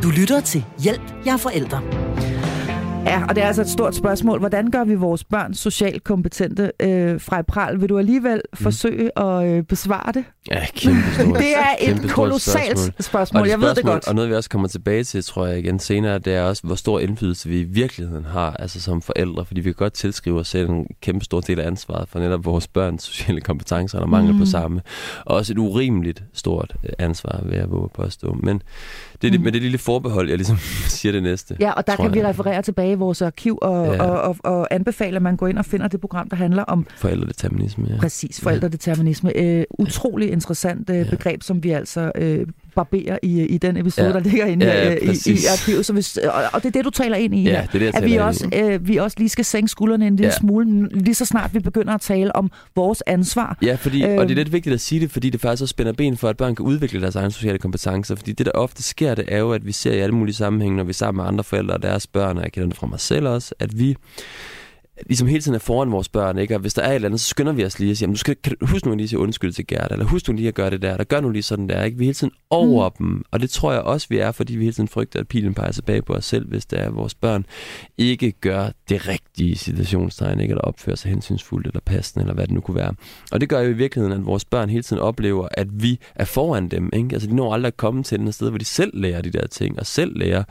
Du lytter til Hjælp, jeg er forældre. Ja, og det er altså et stort spørgsmål. Hvordan gør vi vores børn socialt kompetente? Øh, fra Pral, vil du alligevel mm. forsøge at øh, besvare det? Ja, kæmpe stort. det er et kolossalt spørgsmål. spørgsmål. Jeg spørgsmål, ved det godt. Og noget, vi også kommer tilbage til, tror jeg igen senere, det er også, hvor stor indflydelse vi i virkeligheden har, altså som forældre. Fordi vi kan godt tilskrive os selv en kæmpe stor del af ansvaret for netop vores børns sociale kompetencer, eller mangel mm. på samme. Og også et urimeligt stort øh, ansvar, ved at våge påstå. Men det er mm. med det lille forbehold, jeg ligesom siger det næste. Ja, og der kan jeg. vi referere tilbage i vores arkiv og, ja. og, og, og anbefale, at man går ind og finder det program, der handler om... Forældredeterminisme, ja. Præcis, forældredeterminisme. Øh, utrolig interessant øh, ja. begreb, som vi altså øh, barberer i, i den episode, ja. der ligger inde ja, ja, i, i arkivet. Så hvis, og, og det er det, du taler ind i ja, her. Det er det, at vi også, øh, vi også lige skal sænke skuldrene en lille ja. smule, lige så snart vi begynder at tale om vores ansvar. Ja, fordi, øh, og det er øhm. lidt vigtigt at sige det, fordi det faktisk også spænder ben for, at børn kan udvikle deres egne sociale kompetencer. Fordi det, der ofte sker, det er jo, at vi ser i alle mulige sammenhænge, når vi er sammen med andre forældre og deres børn, og jeg kender det fra mig selv også, at vi ligesom hele tiden er foran vores børn, ikke? og hvis der er et eller andet, så skynder vi os lige at sige, du skal, kan du, husk nu lige at sige undskyld til Gert, eller husk nu lige at gøre det der, eller gør nu lige sådan der. Ikke? Vi er hele tiden over mm. dem, og det tror jeg også, vi er, fordi vi hele tiden frygter, at pilen peger tilbage på os selv, hvis det er, vores børn ikke gør det rigtige situationstegn, ikke? eller opfører sig hensynsfuldt eller passende, eller hvad det nu kunne være. Og det gør jo i virkeligheden, at vores børn hele tiden oplever, at vi er foran dem. Ikke? Altså, de når aldrig at komme til den sted, hvor de selv lærer de der ting, og selv lærer,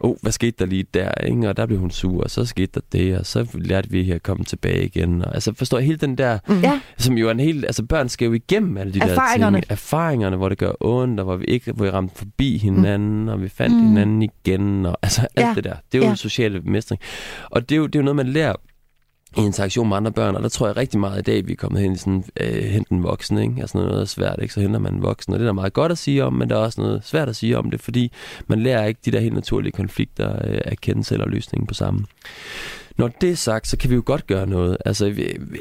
oh, hvad skete der lige der, ikke? og der blev hun sur, og så skete der det, og så lærte at vi er kommet tilbage igen. Og, altså forstår jeg hele den der, Mm. Ja. som jo er en helt, altså børn skal jo igennem alle de Erfaringerne. der ting. Erfaringerne, hvor det gør ondt, og hvor vi ikke, hvor vi ramte forbi hinanden, og vi fandt Mm. mm. hinanden igen, og altså alt Ja. det der. Det er jo Ja. sociale mestring. Og det er jo, det er jo noget, man lærer i interaktion med andre børn, og der tror jeg rigtig meget i dag, vi er kommet hen i sådan, øh, hente en voksen, ikke? Altså noget, noget svært, ikke? Så henter man en voksen, og det er der meget godt at sige om, men der er også noget svært at sige om det, fordi man lærer ikke de der helt naturlige konflikter øh, at kende selv og løsningen på sammen. Når det er sagt, så kan vi jo godt gøre noget. Altså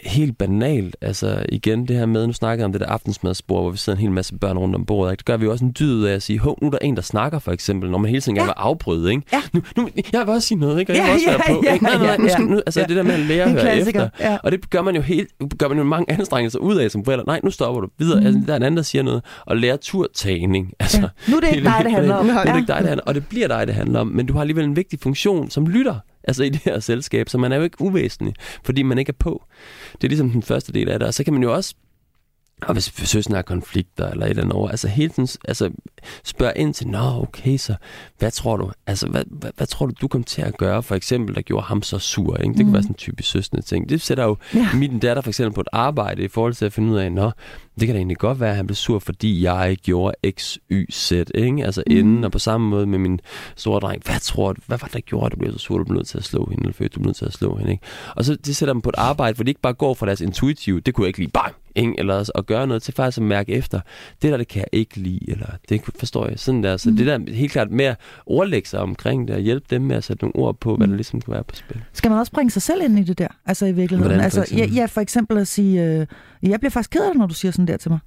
helt banalt. Altså igen det her med, nu snakker jeg om det der aftensmadsbord, hvor vi sidder en hel masse børn rundt om bordet. Ikke? Det gør vi jo også en dyd af at sige, hov, nu er der en, der snakker for eksempel, når man hele tiden gerne vil afbryde. Ikke? Ja. Nu, nu, jeg vil også sige noget, ikke? og jeg Ja, vil også ja, være på. ja, ikke? Nej, nej, nu skal, ja, nu, altså ja. det der med at lære at høre efter. ja. Og det gør man jo helt, gør man jo mange anstrengelser ud af som forældre. Nej, nu stopper du videre. Mm. Altså, der er en anden, der siger noget. Og lære turtagning. Altså, Ja. Nu er det ikke dig, det handler om. Nu er det Ja. ikke dig, det handler om, og det bliver dig, det handler om, men du har alligevel en vigtig funktion som lytter, altså i det her selskab, så man er jo ikke uvæsentlig, fordi man ikke er på. Det er ligesom den første del af det, og så kan man jo også og hvis søsken har konflikter eller et eller andet over, altså hele tiden altså, spørg ind til, nå okay, så hvad tror du, altså hvad, hvad, hvad tror du, du kom til at gøre, for eksempel, der gjorde ham så sur, ikke? Det Mm. kunne være sådan en typisk søsende ting. Det sætter jo Ja. min datter for eksempel på et arbejde i forhold til at finde ud af, nå, det kan da egentlig godt være, at han blev sur, fordi jeg gjorde X, Y, Z, ikke? Altså Mm. inden, og på samme måde med min store dreng, hvad tror du, hvad var det, der gjorde, at du blev så sur, du blev nødt til at slå hende, eller følte, du blev nødt til at slå hende, ikke? Og så det sætter dem på et arbejde, hvor de ikke bare går fra deres intuitive, det kunne jeg ikke lide, bang, ikke? eller at gøre noget til faktisk at mærke efter, det der, det kan jeg ikke lide, eller det forstår jeg, sådan der. Så Mm. det der helt klart med at ordlægge sig omkring det, og hjælpe dem med at sætte nogle ord på, hvad der ligesom kan være på spil. Skal man også bringe sig selv ind i det der? Altså i virkeligheden? Hvordan for altså, ja, eksempel? ja, for eksempel at sige, øh, jeg bliver faktisk ked af det, når du siger sådan der til mig.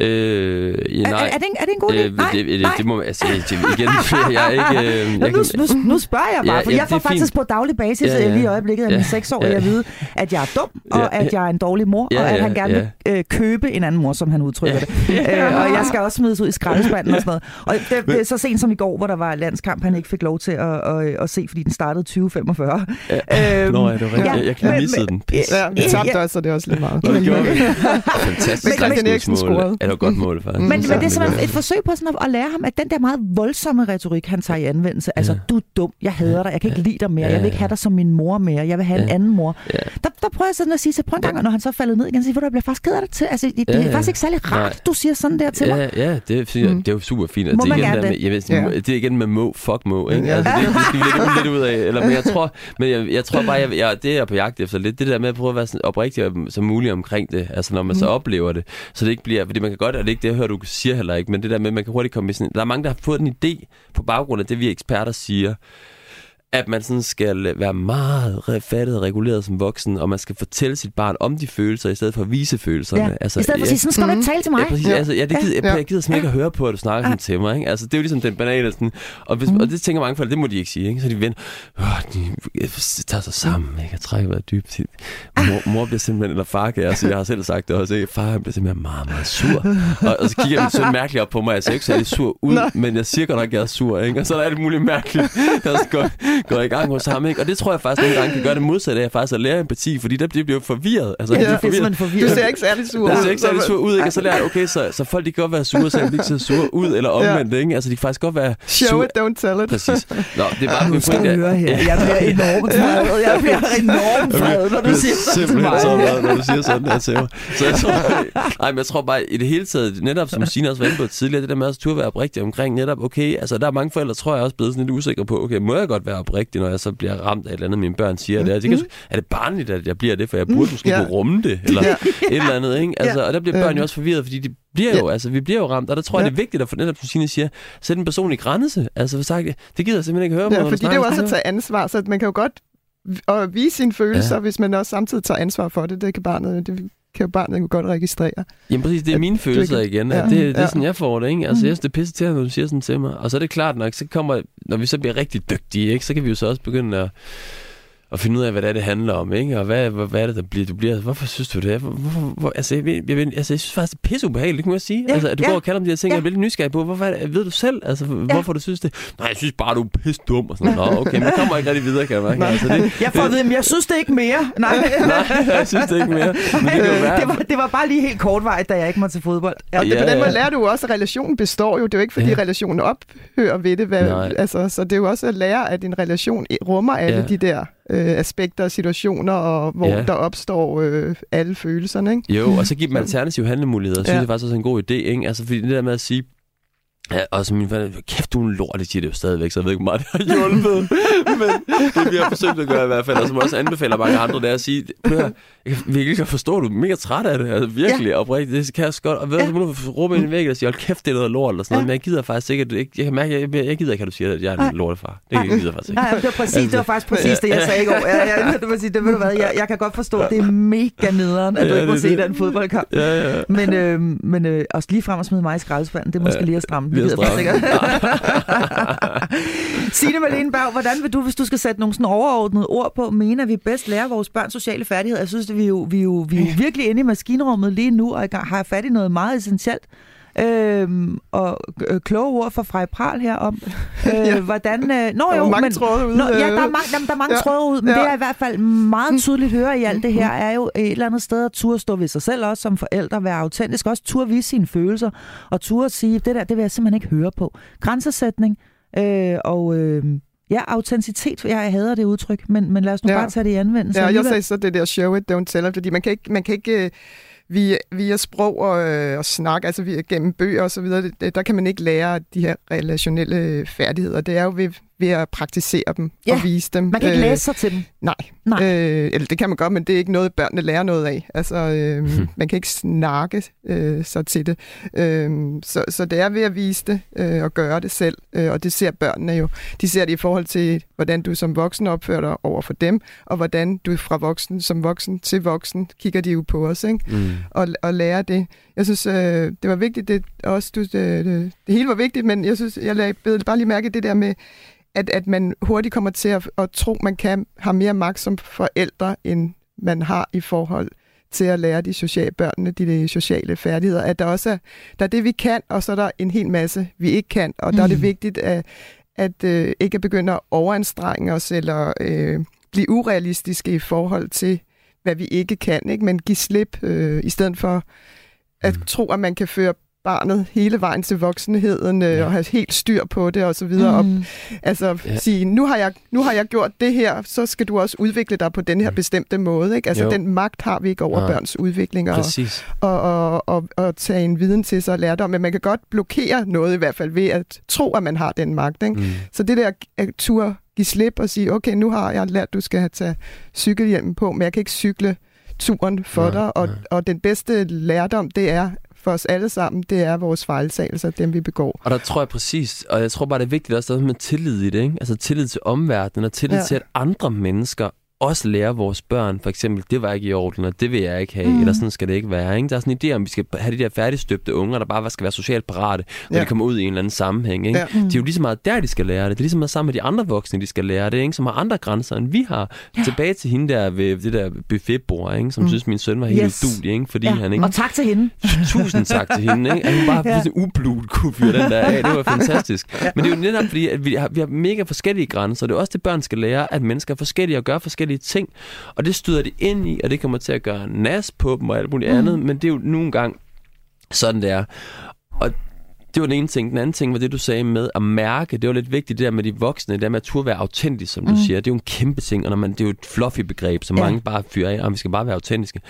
Øh, ja, Er, nej. er, er, det, en, er det en god idé? Øh, nej, det, det, nej. det, må altså, det, igen, jeg er ikke... Øh, Nå, jeg, nu, kan, nu, nu spørger jeg bare, Ja, for ja, jeg får er faktisk fint. på daglig basis Ja, ja. lige i øjeblikket af Ja, mine seks år ja. at vide, at jeg er dum, og Ja, at jeg er en dårlig mor, Ja, og at ja, han gerne vil øh, købe en anden mor, som han udtrykker Ja. det. Øh, og jeg skal også smides ud i skraldespanden og sådan noget. Og det, er så sent som i går, hvor der var landskamp, han ikke fik lov til at, at, at se, fordi den startede 2045. Ja. Øhm, Nå, ja, det var rigtigt. ja, jeg, jeg kan missede den. Ja, vi Ja, tabte ja. også, så det er også lidt meget. Nå, vi. Men Fantastisk Christian Eriksen scorede. Var et godt mål, faktisk. Men, men det er simpelthen et forsøg på sådan at, at lære ham, at den der meget voldsomme retorik, han tager i anvendelse, altså, Ja. du er dum, jeg hader dig, jeg kan ikke lide dig mere, Ja, jeg vil ikke have dig som min mor mere, jeg vil have en anden mor. Ja. Der, der prøver jeg sådan at sige til, prøv en gang, og når han så faldet ned igen, så siger jeg, "Ved du, jeg bliver faktisk ked af det til. Altså, det, det Ja, er faktisk ikke særlig rart, Nej. du siger sådan der til mig. Ja, det er, Mm. det er jo super fint. Må det, er igen med, jeg ved, Ja. det er igen med må, fuck må. Ikke? Altså, det, det skal vi lidt, lidt ud af. Eller, men jeg tror, men jeg, jeg tror bare, jeg, jeg, det er jeg på jagt efter lidt. Det der med at prøve at være sådan oprigtig som muligt omkring det. Altså når man så Mm. oplever det. Så det ikke bliver, fordi man kan godt, og det er ikke det, jeg hører, du siger heller ikke, men det der med, at man kan hurtigt komme i sådan, der er mange, der har fået en idé på baggrund af det, vi eksperter siger, at man sådan skal være meget fattet og reguleret som voksen, og man skal fortælle sit barn om de følelser, i stedet for at vise følelserne. Ja. I stedet for at sige, sådan skal du ikke tale til mig. Ja, præcis. Ja. Ja. Altså, ja, det gider, jeg, Ja. jeg gider simpelthen ikke at høre på, at du snakker sådan til mig. Ikke? Altså, det er jo ligesom den banale sådan. Og, hvis, Mhm. og det tænker mange forældre, det må de ikke sige. Ikke? Så de venter, åh, de tager sig sammen. Ikke? Jeg trækker vejret dybt. Mor, mor bliver simpelthen, eller far kan jeg sige, jeg har selv sagt det også, ikke? far bliver simpelthen meget, meget sur. Og, og så kigger min søn mærkeligt op på mig. Jeg ser ikke særlig sur ud, Nej. men jeg siger godt nok, at jeg er sur. Ikke? Og så er der alt muligt mærkeligt, der så går, i gang hos ham. Ikke? Og det tror jeg faktisk nogle gange kan gøre det modsatte af faktisk at lære empati, fordi der bliver jo forvirret. Altså, Ja, det er bliver simpelthen Du forvirret. ser ikke særlig sur det ud. ser ikke særlig sur ud, ikke? Og så lærer jeg, okay, så, så folk de kan godt være sure, selvom de ikke ser sure ud, eller omvendt, ikke? Altså, de kan faktisk godt være Show sure. it, don't tell it. Præcis. Nå, det er bare min du pointe. høre her. Jeg bliver enormt vred. Jeg bliver enormt vred, når du siger sådan til mig. så meget, når du siger sådan der til mig. Så jeg tror, nej, men jeg tror bare, i det hele taget, netop som Signe også var inde på tidligere, det der med at turde være oprigtig omkring netop, okay, altså der er mange forældre, tror jeg også blevet sådan lidt usikre på, okay, må jeg godt være oprigtig, når jeg så bliver ramt af et eller andet, mine børn siger det. Det kan, er det barnligt, at jeg bliver det, for jeg burde måske Ja. kunne rumme det, eller Ja. et eller andet, ikke? Altså, og der bliver børn jo også forvirret, fordi de bliver jo, altså, vi bliver jo ramt, og der tror jeg, Ja. det er vigtigt at få netop, som Signe siger, sætte en personlig grænse. Altså, for sagt, det gider jeg simpelthen ikke høre på, Ja, fordi det er jo også at tage ansvar, så man kan jo godt at vise sine følelser, Ja. ja. hvis man også samtidig tager ansvar for det. Det kan barnet, det kan barnet jo godt registrere. Jamen præcis, det er At mine følelser ikke- igen. ja. Det, det er Ja. sådan, jeg får det, ikke? Altså, Mhm. jeg synes, det er pisse til, når du siger sådan til mig. Og så er det klart nok, så kommer, når vi så bliver rigtig dygtige, ikke? Så kan vi jo så også begynde at, at finde ud af, hvad det er, det handler om, ikke? Og hvad, hvad, hvad er det, der bliver, du bliver? Hvorfor synes du det? Hvor, hvorfor, hvor, altså, jeg, jeg, jeg, altså, jeg synes faktisk, det er pisse ubehageligt, det kan man sige. Ja, altså, at du ja. går og kalder om de her ting, Ja. jeg er lidt nysgerrig på. Hvorfor er det, ved du selv, altså, hvorfor du synes det? Nej, jeg synes bare, du er pisse dum. Og sådan, Nå, okay, men kommer ikke rigtig videre, kan jeg mærke. Altså, det, Jeg får at vide, men jeg synes det ikke mere. Nej, nej, jeg synes det ikke mere. Men det være. det, var, det var bare lige helt kortvarigt, da jeg ikke må til fodbold. Ja. Og det, Ja, på den måde ja. lærer du også, at relationen består jo. Det er jo ikke, fordi Ja. ja. relationen ophører ved det. Hvad, Nej. altså, så det er jo også at lære, at en relation rummer alle Ja. ja. de der øh, aspekter og situationer, og hvor Ja. der opstår øh, alle følelserne. Ikke? Jo, og så give dem alternative handlemuligheder. Jeg synes, Ja. det er faktisk også en god idé, ikke? Altså, fordi det der med at sige, Ja, og som min far, kæft, du er en lort, det siger det jo stadigvæk, så jeg ved ikke, hvor meget det har hjulpet. Men det vi har forsøgt at gøre i hvert fald, og som også anbefaler mange andre, det er at sige, "Prøv at høre, jeg kan virkelig godt forstå, at du er mega træt af det, altså virkelig ja. oprigtigt, det kan jeg så godt, og ved du, må du råbe ind i væggen og sige, hold kæft, det er noget lort, eller sådan noget, Ja. men jeg gider faktisk ikke, at du ikke, jeg kan mærke, jeg, jeg, jeg gider ikke, at du siger, at jeg er en lortefar. Det gider jeg faktisk ikke. Nej, det var præcis, det var faktisk præcis det, jeg sagde i går. Ja, ja, det, var, sige, det ved du hvad, jeg, jeg kan godt forstå, at det er mega nederen, at du Ja, ikke må det se det. den fodboldkamp. Ja, ja. Men, øh, men øh, også lige frem og smide mig i skraldespanden, det er måske Ja, lige at stramme. lige at Det jeg stramme. sikkert. Signe Malene Berg, hvordan vil du, hvis du skal sætte nogle sådan overordnede ord på, mene, at vi bedst lærer vores børn sociale færdigheder? Jeg synes, at vi er jo, vi er jo, vi er jo virkelig inde i maskinrummet lige nu, og har fat i noget meget essentielt. Øhm, og øh, kloge ord fra Frej Pral her om, øh, Ja. hvordan... Øh, nå Der er jo, mange men, tråde ude. Nå, ja, der er øh. mange, jamen, der er mange ja. Tråde ud, men ja. Det er i hvert fald meget tydeligt høre i alt det her, er jo et eller andet sted at turde stå ved sig selv, også som forældre, være autentisk, også turde vise sine følelser, og turde sige, det der, det vil jeg simpelthen ikke høre på. Grænsesætning øh, og... Øh, Ja, autenticitet. Jeg hader det udtryk, men, men lad os nu ja. Bare tage det i anvendelse. Ja, jeg sagde så det der show it, don't tell it, fordi man kan ikke, man kan ikke øh, via, via sprog og, øh, og snak, altså via, gennem bøger og så videre, det- det, der kan man ikke lære de her relationelle færdigheder. Det er jo ved, ved at praktisere dem Ja, og vise dem. Man kan ikke læse sig til dem. Nej, Nej. Øh, eller det kan man godt, men det er ikke noget, børnene lærer noget af. Altså, øh, man kan ikke snakke øh, sig til det. Øh, så, så det er ved at vise det øh, og gøre det selv, øh, og det ser børnene jo. De ser det i forhold til, hvordan du som voksen opfører dig over for dem, og hvordan du fra voksen som voksen til voksen kigger de jo på os, ikke? Mm. Og, og lære det. Jeg synes, øh, det var vigtigt, det, også, du, det, det, det hele var vigtigt, men jeg synes, jeg lagde bed bare lige mærke det der med, at, at man hurtigt kommer til at, at tro, man kan have mere magt som forældre, end man har i forhold til at lære de sociale børnene de, de sociale færdigheder. At der også er, der er det, vi kan, og så er der en hel masse, vi ikke kan. Og der er det Mm. vigtigt at, at øh, ikke at begynde at overanstrenge os, eller øh, blive urealistiske i forhold til, hvad vi ikke kan, ikke? men give slip, øh, i stedet for at Mm. tro, at man kan føre barnet hele vejen til voksenheden øh, Ja. og have helt styr på det og så videre. Og Mm. Altså Ja. ja. sige, nu har, jeg, nu har jeg gjort det her, så skal du også udvikle dig på den her Mm. bestemte måde. Ikke? Altså Jo. den magt har vi ikke over Nej. børns udvikling og, Præcis. og, og, og, og tage en viden til sig og lærdom. Men man kan godt blokere noget i hvert fald ved at tro, at man har den magt. Ikke? Mm. Så det der at turde give slip og sige, okay, nu har jeg lært, at du skal have tage cykelhjelmen på, men jeg kan ikke cykle turen for Nej, dig. Og, nej. og den bedste lærdom, det er for os alle sammen, det er vores fejltagelser, dem vi begår. Og der tror jeg præcis, og jeg tror bare, det er vigtigt også der er med tillid i det, ikke? Altså tillid til omverdenen, og tillid ja. Til, at andre mennesker også lærer vores børn, for eksempel, det var ikke i orden, og det vil jeg ikke have, Mm. mm. eller sådan skal det ikke være. Ikke? Der er sådan en idé om, vi skal have de der færdigstøbte unger, der bare skal være socialt parate, når Ja. de kommer ud i en eller anden sammenhæng. Ikke? Ja. Det er jo lige så meget der, de skal lære det. Det er lige så meget sammen med de andre voksne, de skal lære det, ikke? som har andre grænser, end vi har. Ja. Tilbage til hende der ved det der buffetbord, ikke? som Mm. mm. synes, min søn var helt Yes. udulig, ikke? fordi Ja. han ikke Og tak til hende. Tusind tak til hende, ikke? At hun bare Ja. ublut kunne fyre den der af. Det var fantastisk. Men det er jo netop fordi, at vi har, vi har mega forskellige grænser. Det er også det, børn skal lære, at mennesker er forskellige og gør forskellige ting. Og det støder de ind i, og det kommer til at gøre nas på dem og alt muligt Mm. mm. andet. Men det er jo nogle gange sådan, det er. Og det var den ene ting. Den anden ting var det, du sagde med at mærke. Det var lidt vigtigt, det der med de voksne, det der med at turde være autentisk, som du Mm. siger. Det er jo en kæmpe ting, og når man, det er jo et fluffy begreb, som Ja. ja. mange bare fyrer af, og vi skal bare være autentiske.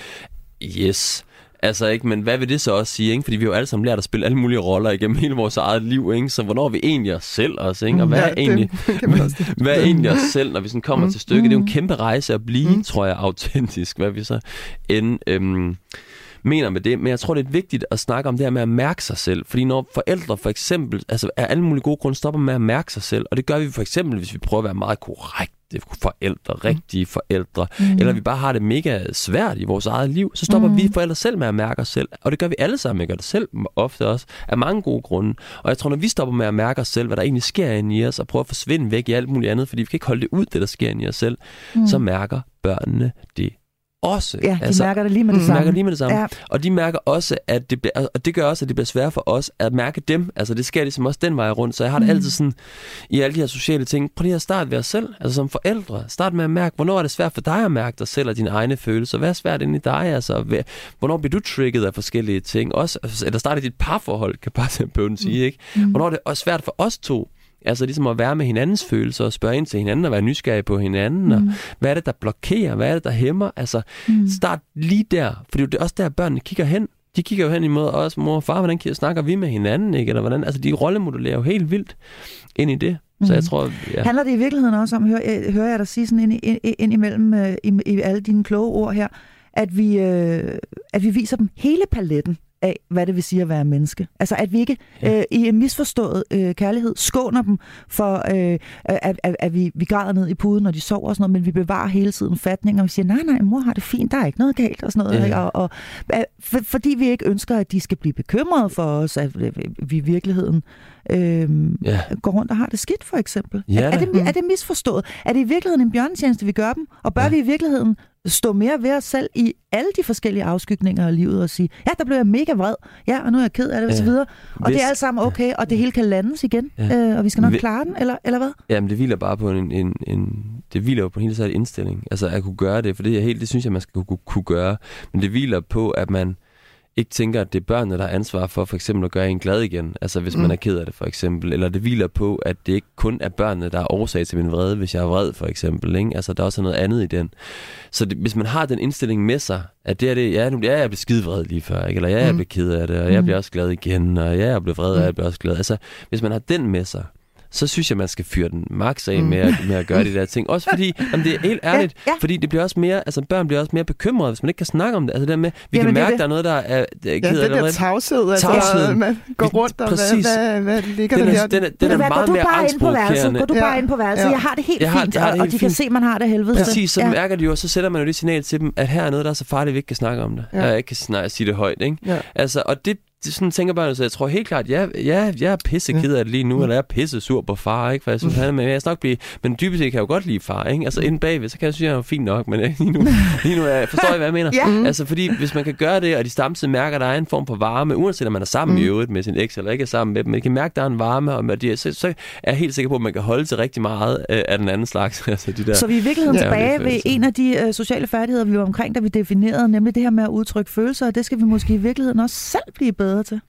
Yes. Altså ikke, men hvad vil det så også sige, ikke? Fordi vi har jo alle sammen lært at spille alle mulige roller igennem hele vores eget liv, ikke? Så hvornår er vi egentlig os selv også, ikke? Og hvad Ja, er egentlig, det hvad er egentlig os selv, når vi sådan kommer Mm. til stykket? Det er jo en Mm. kæmpe rejse at blive, Mm. tror jeg, autentisk, hvad vi så end øhm, mener med det. Men jeg tror, det er vigtigt at snakke om det her med at mærke sig selv. Fordi når forældre for eksempel, altså af alle mulige gode grunde, stopper med at mærke sig selv, og det gør vi for eksempel, hvis vi prøver at være meget korrekte forældre, rigtige forældre, Mm. eller vi bare har det mega svært i vores eget liv, så stopper Mm. mm. vi forældre selv med at mærke os selv. Og det gør vi alle sammen. Jeg gør det selv ofte også, af mange gode grunde. Og jeg tror, når vi stopper med at mærke os selv, hvad der egentlig sker inde i os, og prøver at forsvinde væk i alt muligt andet, fordi vi kan ikke holde det ud, det der sker inde i os selv, Mm. mm. så mærker børnene det også. Ja, de altså, mærker det lige med det mm, de samme. mærker lige med det samme. Ja. Og de mærker også, at det bliver, og det gør også, at det bliver svært for os at mærke dem. Altså det sker ligesom også den vej rundt. Så jeg har det Mm. mm. altid sådan, i alle de her sociale ting, prøv lige at starte ved os selv. Altså som forældre. Start med at mærke, hvornår er det svært for dig at mærke dig selv og dine egne følelser. Hvad er svært inde i dig? Altså, hvornår bliver du trigget af forskellige ting? Også, eller start i dit parforhold, kan bare på sige, ikke? Mm. Hvornår er det også svært for os to Altså ligesom at være med hinandens følelser og spørge ind til hinanden og være nysgerrig på hinanden. Mm. Og hvad er det, der blokerer? Hvad er det, der hæmmer? Altså mm. start lige der, for det er også der, børnene kigger hen. De kigger jo hen imod os, mor og far, hvordan snakker vi med hinanden? Ikke? Eller hvordan? Altså de rollemodulerer jo helt vildt ind i det. Så mm. jeg tror, ja. Handler det i virkeligheden også om, hører, hører jeg dig sige sådan ind, ind, ind imellem uh, i, i alle dine kloge ord her, at vi, øh, at vi viser dem hele paletten af, hvad det vil sige at være menneske. Altså at vi ikke ja. øh, i en misforstået øh, kærlighed skåner dem for, øh, at, at, at vi, vi græder ned i puden, når de sover og sådan noget, men vi bevarer hele tiden fatning, og vi siger, nej, nej, mor har det fint, der er ikke noget galt og sådan noget. Ja. Og, og, for, fordi vi ikke ønsker, at de skal blive bekymrede for os, at vi i virkeligheden øh, ja. går rundt og har det skidt, for eksempel. Ja, er, er, det, er det misforstået? Er det i virkeligheden en bjørnetjeneste, vi gør dem? Og bør ja. vi i virkeligheden stå mere ved os selv i alle de forskellige afskygninger af livet og sige, ja, der blev jeg mega vred, ja, og nu er jeg ked af det, ja. og så videre. Og Hvis, det er alt sammen okay, og det hele kan landes igen, ja. øh, og vi skal nok klare den, eller, eller hvad? Jamen, det hviler bare på en, en, en det hviler jo på en helt særlig indstilling. Altså at kunne gøre det, for det, er helt, det synes jeg, man skal kunne, kunne gøre. Men det hviler på, at man ikke tænker, at det er børnene, der har ansvar for for eksempel at gøre en glad igen. Altså hvis mm. man er ked af det for eksempel. Eller det hviler på, at det ikke kun er børnene, der er årsag til min vrede, hvis jeg er vred for eksempel. Ikke? Altså der er også noget andet i den. Så det, hvis man har den indstilling med sig, at det er det, ja, nu, ja jeg bliver skide vred lige før, ikke? eller ja, jeg mm. bliver ked af det, og jeg mm. bliver også glad igen, og ja, jeg bliver vred, og mm. jeg bliver også glad. Altså hvis man har den med sig, så synes jeg, man skal fyre den max af mm. med, at, med at gøre de der ting. Også fordi, jamen det er helt ærligt, ja, ja. fordi det bliver også mere, altså børn bliver også mere bekymrede, hvis man ikke kan snakke om det. Altså det med, vi jamen, kan mærke, det. der er noget, der er, der er ked ja, det der tavshed, altså tavshed. man går rundt, og Præcis. hvad, hvad, hvad ligger den der her? Den er, den er, den er meget mere værelset. Går du bare ind på værelset? Jeg har det helt har, fint, og, og de kan se, man har det helvede. Præcis, så mærker de jo, og så sætter man jo det signal til dem, at her er noget, der er så farligt, at vi ikke kan snakke om det. Jeg ikke kan sige det højt, ikke? Altså, og det, det sådan tænker børnene, så jeg tror helt klart, ja, ja jeg er pisse ked af det lige nu, mm. eller jeg er pisse sur på far, ikke? For jeg synes, han, men jeg nok blive, men dybest set kan jeg jo godt lide far, ikke? Altså mm. inden bagved, så kan jeg synes, jeg er fint nok, men lige nu, lige nu er, forstår jeg, hvad jeg mener? ja. Mm. Altså fordi, hvis man kan gøre det, og de samtidig mærker, at der er en form for varme, uanset om man er sammen mm. i øvrigt med sin eks, eller ikke er sammen med dem, men kan mærke, at der er en varme, og de, så, så er jeg helt sikker på, at man kan holde til rigtig meget øh, af den anden slags. altså de der, så vi er i virkeligheden ja, tilbage ved en af de øh, sociale færdigheder, vi var omkring, da vi definerede, nemlig det her med at udtrykke følelser, og det skal vi måske i virkeligheden også selv blive bedre bedre til?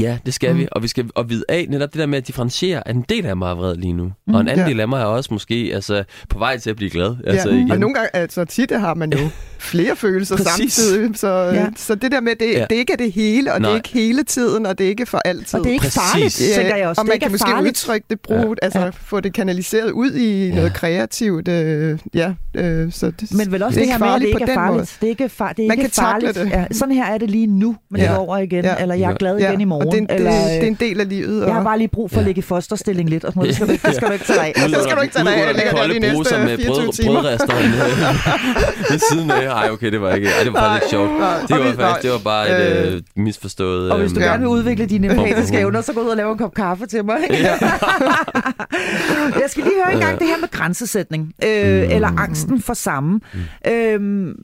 Ja, det skal mm. vi, og vi skal og vide af netop det der med at differentiere, at en del af mig er vred lige nu, mm. og en anden ja. del af mig er også måske altså, på vej til at blive glad. Ja. Altså, igen. Og nogle gange, altså tit har man jo flere følelser Præcis. samtidig, så, ja. så det der med, det, ja. det ikke er det hele, og Nej. det er ikke hele tiden, og det er ikke for altid. Og det er ikke Præcis. farligt, ja, tænker jeg også. Og man kan måske farligt. udtrykke det, bruge, ja. altså ja. få det kanaliseret ud i ja. noget kreativt. Øh, ja, øh, så det, Men vel også det, det her med, at det ikke er farligt. Det er ikke, far, det er man ikke kan farligt. Det. Ja. Sådan her er det lige nu, men ja. det går over igen, ja. eller jeg er glad igen i morgen. Og det, eller, det, det er en del af livet. Jeg har bare lige brug for at ligge i fosterstilling lidt, og sådan noget. Det skal du ikke, det skal du ikke tage af. Det skal du ikke tage af. Jeg lægger det de næste 24 timer. Brødrestaurant ved siden af. Ej, okay, det var ikke ej, det var faktisk sjovt. Det var faktisk, det var bare et øh, misforstået... Og hvis du øh, gerne vil udvikle dine empatiske evner, så gå ud og lave en kop kaffe til mig. Jeg skal lige høre en gang det her med grænsesætning, øh, mm. eller angsten for samme. Mm. Øh,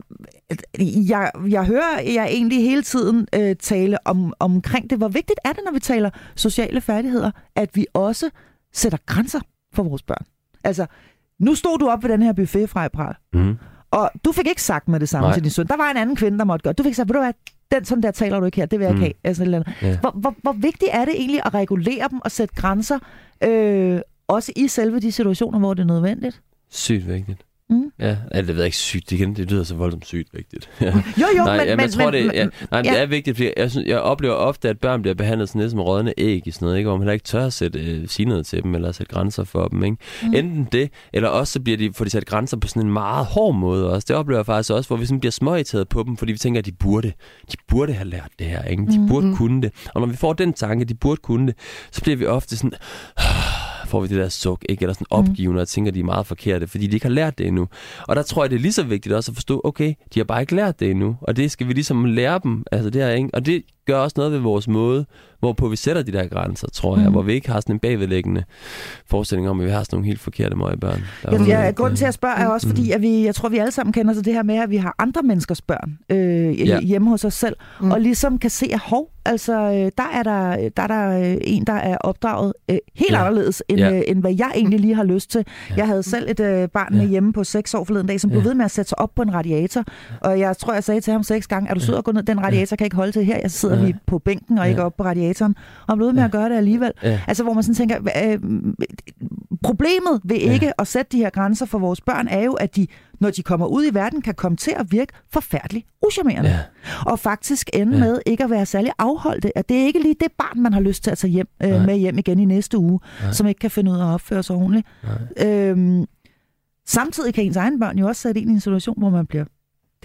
jeg, jeg hører jeg egentlig hele tiden øh, tale om, omkring det. Hvor vigtigt er det, når vi taler sociale færdigheder, at vi også sætter grænser for vores børn? Altså, nu stod du op ved den her buffet fra Pral. Mm. Og du fik ikke sagt med det samme Nej. til din søn. Der var en anden kvinde, der måtte gøre. Du fik sagt, ved du hvad, den sådan der taler du ikke her, det vil jeg mm. ikke have. Altså, eller ja. hvor, hvor, hvor vigtigt er det egentlig at regulere dem og sætte grænser, øh, også i selve de situationer, hvor det er nødvendigt? Sygt vigtigt. Mm. Ja, det ved jeg ikke sygt igen. Det lyder så voldsomt sygt vigtigt. ja. Jo, jo, nej, men, ja, men, tror, men, det, ja, nej, men ja. det er vigtigt, fordi jeg, synes, jeg oplever ofte, at børn bliver behandlet sådan lidt som rådne æg i sådan noget, ikke? hvor man heller ikke tør at sætte, øh, sige noget til dem, eller sætte grænser for dem. Ikke? Mm. Enten det, eller også så bliver de, får de sat grænser på sådan en meget hård måde også. Det oplever jeg faktisk også, hvor vi sådan bliver småirriteret på dem, fordi vi tænker, at de burde, de burde have lært det her. Ikke? De mm. burde mm. kunne det. Og når vi får den tanke, at de burde kunne det, så bliver vi ofte sådan får vi det der suk, ikke? eller sådan opgivende, og tænker, de er meget forkerte, fordi de ikke har lært det endnu. Og der tror jeg, det er lige så vigtigt også at forstå, okay, de har bare ikke lært det endnu, og det skal vi ligesom lære dem, altså det her, ikke? og det gør også noget ved vores måde, hvorpå vi sætter de der grænser, tror jeg, mm. hvor vi ikke har sådan en bagvedlæggende forestilling om, at vi har sådan nogle helt forkerte møgebørn. Ja, ja, grunden til at spørge er også, fordi mm. at vi, jeg tror, vi alle sammen kender til det her med, at vi har andre menneskers børn øh, ja. hjemme hos os selv, mm. og ligesom kan se, at hov, altså, øh, der er der, der er der øh, en, der er opdraget øh, helt ja. anderledes, end, ja. øh, end hvad jeg egentlig lige har lyst til. Ja. Jeg havde selv et øh, barn med ja. hjemme på seks år forleden dag, som blev ja. ved med at sætte sig op på en radiator, og jeg tror, jeg sagde til ham seks gange, er du sød at gå ned, den radiator kan ikke holde til her, jeg sidder sidder vi på bænken og Ja. ikke oppe på radiatoren, og ved med Ja. at gøre det alligevel. Ja. Altså, hvor man sådan tænker, øh, problemet ved Ja. ikke at sætte de her grænser for vores børn, er jo, at de, når de kommer ud i verden, kan komme til at virke forfærdeligt uschammerende. Ja. Og faktisk ende Ja. med ikke at være særlig afholdte. At det er ikke lige det barn, man har lyst til at tage hjem, øh, Nej. med hjem igen i næste uge, Nej. som ikke kan finde ud af at opføre sig ordentligt. Nej. Øhm, samtidig kan ens egen børn jo også sætte ind i en situation, hvor man bliver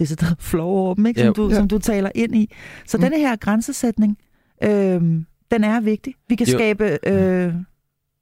decideret flov over dem, ikke? Som, du, Ja. som du taler ind i. Så Mm. denne her grænsesætning, øhm, den er vigtig. Vi kan Jo. skabe øh,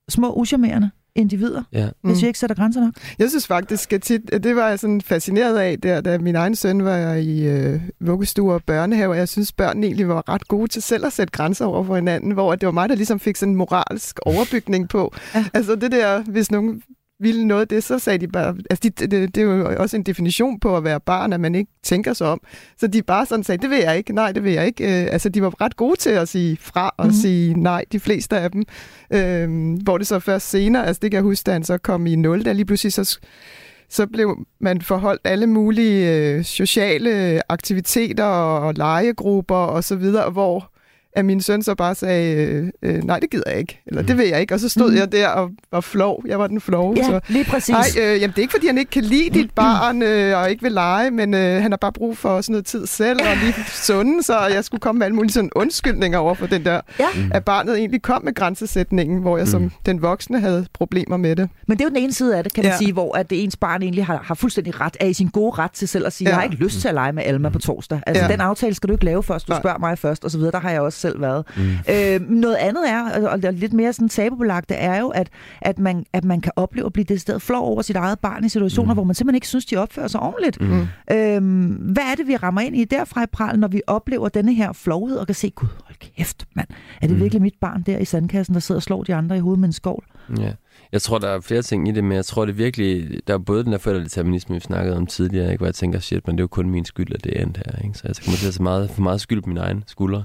små uschammerende individer, Ja. hvis Mm. vi ikke sætter grænser nok. Jeg synes faktisk, at tit, det var jeg sådan fascineret af, der, da min egen søn var i øh, vuggestue og børnehave, og jeg synes, børnene egentlig var ret gode til selv at sætte grænser over for hinanden, hvor det var mig, der ligesom fik sådan en moralsk overbygning på. Ja. Altså det der, hvis nogen ville noget af det, så sagde de bare, altså de, det, det er jo også en definition på at være barn, at man ikke tænker sig om. Så de bare sådan sagde, det vil jeg ikke, nej, det vil jeg ikke. Øh, altså de var ret gode til at sige fra og mm. sige nej, de fleste af dem. Øh, hvor det så først senere, altså det kan jeg huske, da han så kom i 0, der lige pludselig så så blev man forholdt alle mulige øh, sociale aktiviteter og legegrupper og så videre, hvor at min søn så bare sagde, øh, øh, nej, det gider jeg ikke, eller det vil jeg ikke. Og så stod mm. jeg der og var flov. Jeg var den flove. Ja, Så, lige præcis. Nej, øh, jamen det er ikke, fordi han ikke kan lide dit barn øh, og ikke vil lege, men øh, han har bare brug for sådan noget tid selv og lige sunde, så jeg skulle komme med alle mulige sådan undskyldninger over for den der, Ja. at barnet egentlig kom med grænsesætningen, hvor jeg som Mm. den voksne havde problemer med det. Men det er jo den ene side af det, kan man Ja. sige, hvor at det ens barn egentlig har, har fuldstændig ret, er i sin gode ret til selv at sige, ja. Jeg har ikke lyst til at lege med Alma på torsdag. Altså, ja. Den aftale skal du ikke lave først, du spørger mig først, og så videre. Der har jeg også selv været. Mm. Øh, noget andet er, og- og det lidt mere sådan tabubelagt, det er jo, at, at, man, at man kan opleve at blive decideret flov over sit eget barn i situationer, mm. Hvor man simpelthen ikke synes, de opfører sig ordentligt. Mm. Øhm, hvad er det, vi rammer ind i derfra i pral, når vi oplever denne her flovhed og kan se, gud, hold kæft, mand. Er det Mm. virkelig mit barn der i sandkassen, der sidder og slår de andre i hovedet med en skovl? Ja. Jeg tror, der er flere ting i det, men jeg tror, det virkelig... Der er både den der forældredeterminisme, vi snakkede om tidligere, ikke? hvor jeg tænker, shit, men det er jo kun min skyld, at det er endt her. Ikke? Så jeg kommer til at tage meget, for meget skyld på mine egne skuldre.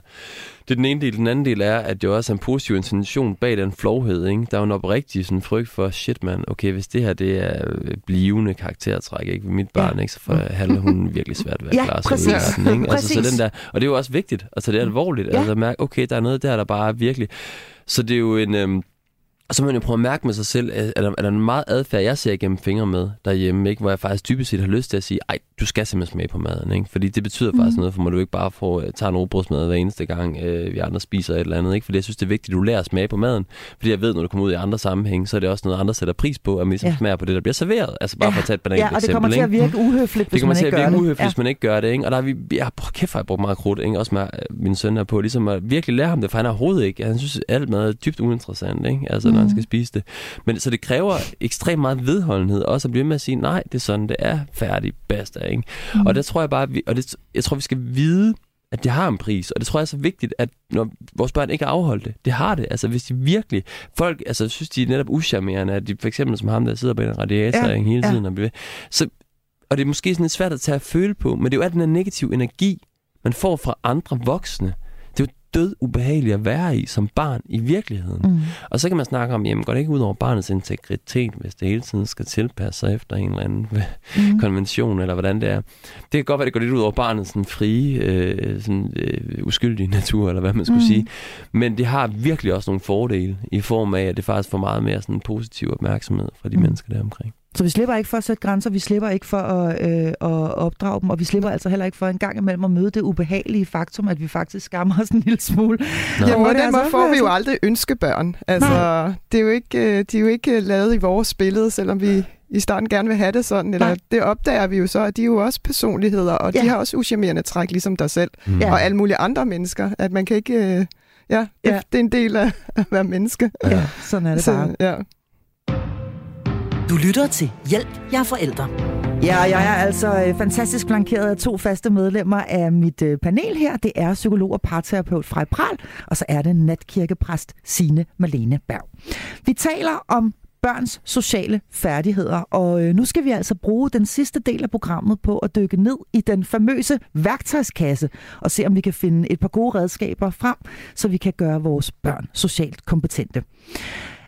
Det er den ene del. Den anden del er, at det jo også er en positiv intention bag den flovhed. Ikke? Der er jo en oprigtig sådan, frygt for, shit mand, okay, hvis det her det er øh, blivende karaktertræk ikke? ved mit barn, ikke? så får handler hun virkelig svært ved at Ja, klare sig præcis. ud. Ikke? Altså, så den der, og det er jo også vigtigt tage det alvorligt. Ja. Altså at mærke, okay, der er noget der, der bare er virkelig... Så det er jo en... Øhm, og så må man jo prøve at mærke med sig selv, at er der, er der en meget adfærd, jeg ser igennem fingre med derhjemme, ikke? hvor jeg faktisk typisk set har lyst til at sige, ej, du skal simpelthen smage på maden, ikke? fordi det betyder Mhm. faktisk noget, for må du ikke bare få uh, tage en robrødsmad hver eneste gang, øh, vi andre spiser et eller andet, ikke? fordi jeg synes, det er vigtigt, at du lærer at smage på maden, fordi jeg ved, når du kommer ud i andre sammenhæng, så er det også noget, andre sætter pris på, at man ligesom Ja. ja. smager på det, der bliver serveret, altså bare Ja. for at tage et banalt Ja, og det eksempel, kommer til ikke? at virke uhøfligt, Det hvis kommer man til ikke at gør virke det. uhøfligt, hvis man ikke gør det. Ikke? Og der er vi, jeg, prøv, kæft, jeg brugt meget krudt, ikke? også med øh, min søn her på, ligesom at virkelig lære ham det, for han har overhovedet ikke. Han synes, alt mad er dybt uinteressant, ikke? Altså, når han Mhm. skal spise det. Men så det kræver ekstremt meget vedholdenhed, også at blive med at sige, nej, det er sådan, det er færdig, basta, ikke? Mm. Og der tror jeg bare, vi, og det, jeg tror, vi skal vide, at det har en pris, og det tror jeg er så vigtigt, at når vores børn ikke afholder det, det har det. Altså hvis de virkelig, folk altså, synes, de er netop uschammerende, at de for eksempel som ham, der sidder bag en radiator Ja, hele ja. tiden, og bliver så, og det er måske sådan lidt svært at tage at føle på, men det er jo alt den her negative energi, man får fra andre voksne. Død ubehageligt at være i som barn i virkeligheden. Mm. Og så kan man snakke om, jamen går det ikke ud over barnets integritet, hvis det hele tiden skal tilpasse sig efter en eller anden Mm. konvention, eller hvordan det er. Det kan godt være, det går lidt ud over barnets sådan, frie, øh, sådan, øh, uskyldige natur, eller hvad man skulle Mm. sige. Men det har virkelig også nogle fordele, i form af, at det faktisk får meget mere sådan, positiv opmærksomhed fra de mm. mennesker der omkring. Så vi slipper ikke for at sætte grænser, vi slipper ikke for at, øh, at opdrage dem, og vi slipper altså heller ikke for en gang imellem at møde det ubehagelige faktum, at vi faktisk skammer os en lille smule. Nå. Jamen, på den altså måde får vi jo aldrig ønskebørn. Altså, det er jo ikke, øh, de er jo ikke lavet i vores billede, selvom vi i starten gerne vil have det sådan. Eller Nej. det opdager vi jo så, at de er jo også personligheder, og Ja. de har også uschammerende træk, ligesom dig selv. Mm. Og alle mulige andre mennesker. At man kan ikke... Øh, ja, det, Ja. det er en del af at være menneske. Ja, sådan er det bare. Så, ja. Du lytter til Hjælp, jeg er forældre. Ja, jeg er altså øh, fantastisk flankeret af to faste medlemmer af mit øh, panel her. Det er psykolog og parterapeut Frej Pral, og så er det natkirkepræst Signe Malene Berg. Vi taler om børns sociale færdigheder, og øh, nu skal vi altså bruge den sidste del af programmet på at dykke ned i den famøse værktøjskasse og se, om vi kan finde et par gode redskaber frem, så vi kan gøre vores børn socialt kompetente.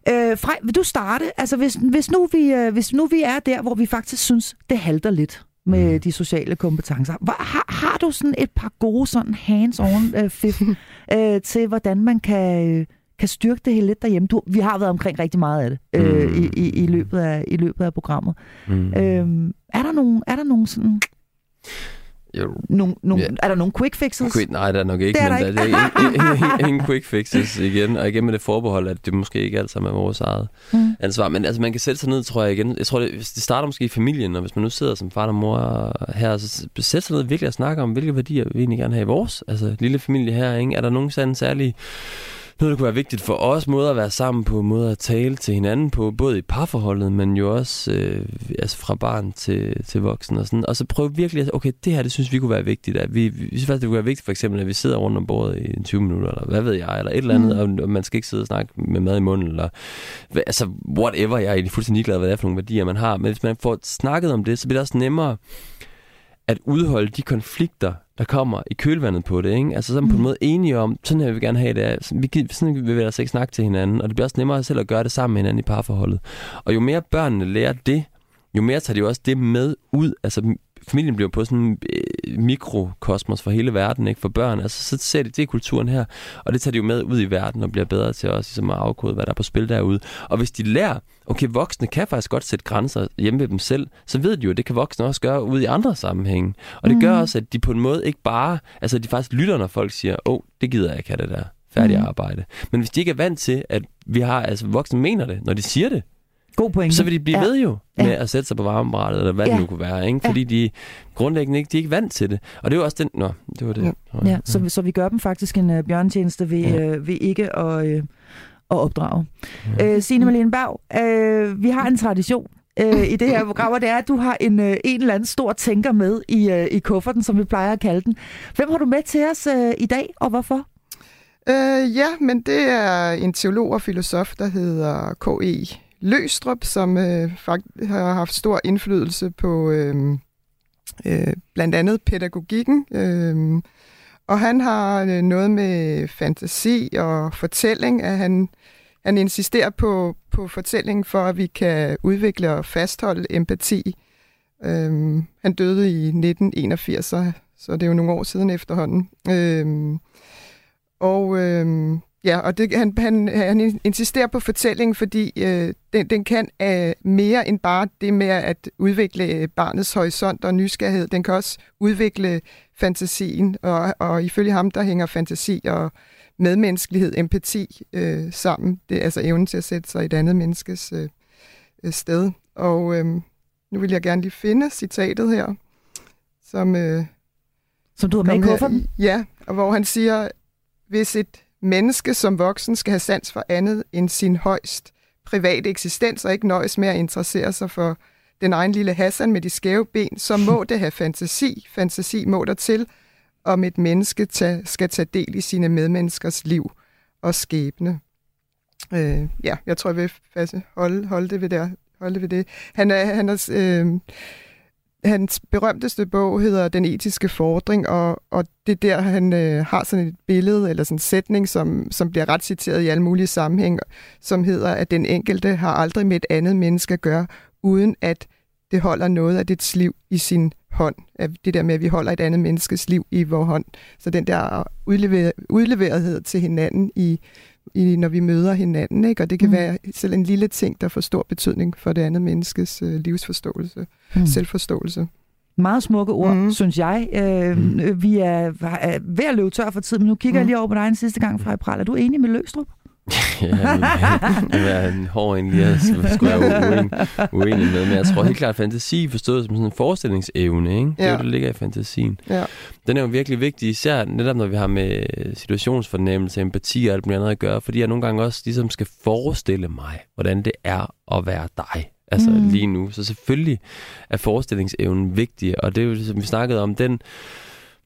Øh, Frej, vil du starte? Altså, hvis, hvis, nu vi, øh, hvis nu vi er der, hvor vi faktisk synes, det halter lidt med mm. de sociale kompetencer. Hvor, har, har du sådan et par gode sådan hands-on øh, fif øh, til, hvordan man kan, øh, kan styrke det hele lidt derhjemme? Du, vi har været omkring rigtig meget af det øh, mm. i, i, i, løbet af, i løbet af programmet. Mm. Øh, er der nogen, er der nogen sådan jo. Nogle, nogle, ja. Er der nogle quick fixes? Quick, nej, der er nok ikke, det er men der, ikke. der er ingen, ingen quick fixes igen. Og igen med det forbehold, at det måske ikke alt sammen er vores eget mm. ansvar. Men altså, man kan sætte sig ned, tror jeg igen. Jeg tror, det, det starter måske i familien, og hvis man nu sidder som far og mor her, så sæt sig ned virkelig og snakke om, hvilke værdier vi egentlig gerne have i vores altså, lille familie her. Ikke? Er der nogen sådan særlige noget, der kunne være vigtigt for os, måder at være sammen på, måder at tale til hinanden på, både i parforholdet, men jo også øh, altså fra barn til, til voksen og sådan. Og så prøve virkelig at, okay, det her, det synes vi kunne være vigtigt. At vi, vi synes faktisk, det kunne være vigtigt for eksempel, at vi sidder rundt om bordet i 20 minutter, eller hvad ved jeg, eller et eller andet, mm. og man skal ikke sidde og snakke med mad i munden, eller altså whatever, jeg er egentlig fuldstændig ligeglad, hvad det er for nogle værdier, man har. Men hvis man får snakket om det, så bliver det også nemmere at udholde de konflikter, der kommer i kølvandet på det. Ikke? Altså så er man på en mm. måde enige om, sådan her vil vi gerne have det. Vi, sådan vil vi altså ikke snakke til hinanden, og det bliver også nemmere selv at gøre det sammen med hinanden i parforholdet. Og jo mere børnene lærer det, jo mere tager de jo også det med ud. Altså familien bliver på sådan øh, mikrokosmos for hele verden, ikke for børn. Altså, så ser de, det er kulturen her, og det tager de jo med ud i verden og bliver bedre til også ligesom at afkode, hvad der er på spil derude. Og hvis de lærer, okay, voksne kan faktisk godt sætte grænser hjemme ved dem selv, så ved de jo, at det kan voksne også gøre ude i andre sammenhænge. Og det mm. gør også, at de på en måde ikke bare, altså de faktisk lytter, når folk siger, åh, oh, det gider jeg ikke have det der færdige mm. arbejde. Men hvis de ikke er vant til, at vi har, altså voksne mener det, når de siger det, God pointe. Så vil de blive ja. ved jo med ja. at sætte sig på varmebrættet, eller hvad ja. det nu kunne være, ikke? fordi ja. de grundlæggende ikke, de er ikke vant til det. Og det er jo også den... Nå, det var det. Ja, ja så, så vi gør dem faktisk en uh, bjørntjeneste ved, ja. uh, ved ikke at, uh, at opdrage. Ja. Uh, Signe Malene Berg, uh, vi har en tradition uh, i det her program, og det er, at du har en, uh, en eller anden stor tænker med i, uh, i kufferten, som vi plejer at kalde den. Hvem har du med til os uh, i dag, og hvorfor? Uh, ja, men det er en teolog og filosof, der hedder K.E. Løstrup, som øh, har haft stor indflydelse på øh, øh, blandt andet pædagogikken. Øh, og han har øh, noget med fantasi og fortælling, at han, han insisterer på, på fortælling for, at vi kan udvikle og fastholde empati. Øh, han døde i 1981, så, så det er jo nogle år siden efterhånden. Øh, og øh, Ja, og det, han, han, han insisterer på fortællingen, fordi øh, den, den kan øh, mere end bare det med at udvikle barnets horisont og nysgerrighed. Den kan også udvikle fantasien, og, og ifølge ham, der hænger fantasi og medmenneskelighed, empati øh, sammen. Det er altså evnen til at sætte sig i et andet menneskes øh, øh sted. Og øh, nu vil jeg gerne lige finde citatet her, som... Øh, som du har med i kufferten? Ja, og hvor han siger, hvis et menneske som voksen skal have sans for andet end sin højst private eksistens og ikke nøjes med at interessere sig for den egen lille Hassan med de skæve ben, så må det have fantasi. Fantasi må der til, om et menneske tage, skal tage del i sine medmenneskers liv og skæbne. Øh, ja, jeg tror, jeg vil holde, holde, det ved det. Holde det ved det. Han er, han er øh, hans berømteste bog hedder Den etiske fordring, og, og det er der, han øh, har sådan et billede eller sådan en sætning, som, som bliver ret citeret i alle mulige sammenhæng, som hedder, at den enkelte har aldrig med et andet menneske at gøre, uden at det holder noget af dets liv i sin hånd. Det der med, at vi holder et andet menneskes liv i vores hånd. Så den der udlever, udleverethed til hinanden i i, når vi møder hinanden. Ikke? Og det kan mm. være selv en lille ting, der får stor betydning for det andet menneskes øh, livsforståelse, mm. selvforståelse. Meget smukke ord, mm. synes jeg. Øh, mm. Vi er, er ved at løbe tør for tid, men nu kigger mm. jeg lige over på dig en sidste gang fra April. Er du enig med Løstrup? ja, det er en hård en lige at skulle jeg uenig, uenig med. Men jeg tror helt klart, at fantasi forstået som sådan en forestillingsevne, ikke? det er jo det, ligger i fantasien. Ja. Den er jo virkelig vigtig, især netop når vi har med situationsfornemmelse, empati og alt muligt andet at gøre, fordi jeg nogle gange også ligesom skal forestille mig, hvordan det er at være dig. Altså mm. lige nu. Så selvfølgelig er forestillingsevnen vigtig, og det er jo, som vi snakkede om, den,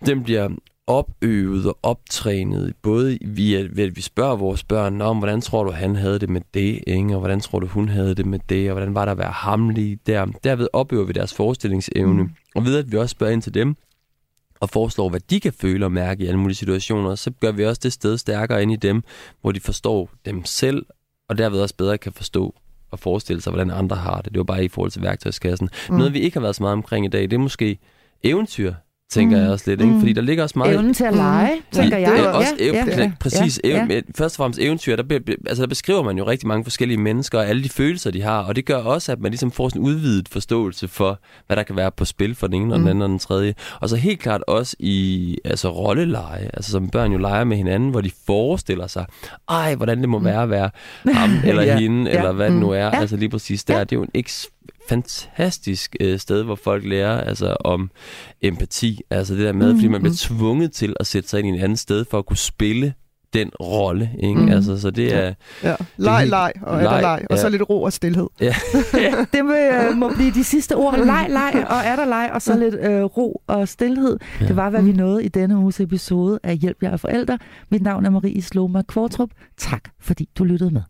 den bliver opøvet og optrænet, både via, ved at vi spørger vores børn om, hvordan tror du, han havde det med det, ikke? og hvordan tror du, hun havde det med det, og hvordan var der at være hamlig der. Derved opøver vi deres forestillingsevne, mm. og ved at vi også spørger ind til dem, og foreslår, hvad de kan føle og mærke i alle mulige situationer, så gør vi også det sted stærkere ind i dem, hvor de forstår dem selv, og derved også bedre kan forstå at forestille sig, hvordan andre har det. Det var bare i forhold til værktøjskassen. Mm. Noget, vi ikke har været så meget omkring i dag, det er måske eventyr tænker mm. jeg også lidt. Ikke? Fordi der ligger også meget... Evnen til at lege, mm. tænker jeg. Det er også ja, ev- ja, præcis. Ja, ja. Først og fremmest eventyr, der, be, altså, der beskriver man jo rigtig mange forskellige mennesker og alle de følelser, de har. Og det gør også, at man ligesom får sådan en udvidet forståelse for, hvad der kan være på spil for den ene og den mm. anden og den tredje. Og så helt klart også i altså, rolleleje, altså som børn jo leger med hinanden, hvor de forestiller sig, ej, hvordan det må mm. være at være ham eller ja, hende, ja. eller hvad mm. det nu er. Ja. Altså lige præcis der. Ja. Det er jo en eks fantastisk øh, sted, hvor folk lærer altså om empati. Altså det der med, mm, fordi man bliver mm. tvunget til at sætte sig ind i en anden sted for at kunne spille den rolle, ikke? Mm. Altså, så det er... Ja, leg, leg, og er der leg, og ja. så lidt ro og stillhed. Ja. det må, øh, må blive de sidste ord. Leg, leg, og er der leg, og så lidt øh, ro og stillhed. Ja. Det var, hvad vi nåede i denne uges episode af Hjælp jer forældre. Mit navn er Marie Sloma Kvartrup. Tak, fordi du lyttede med.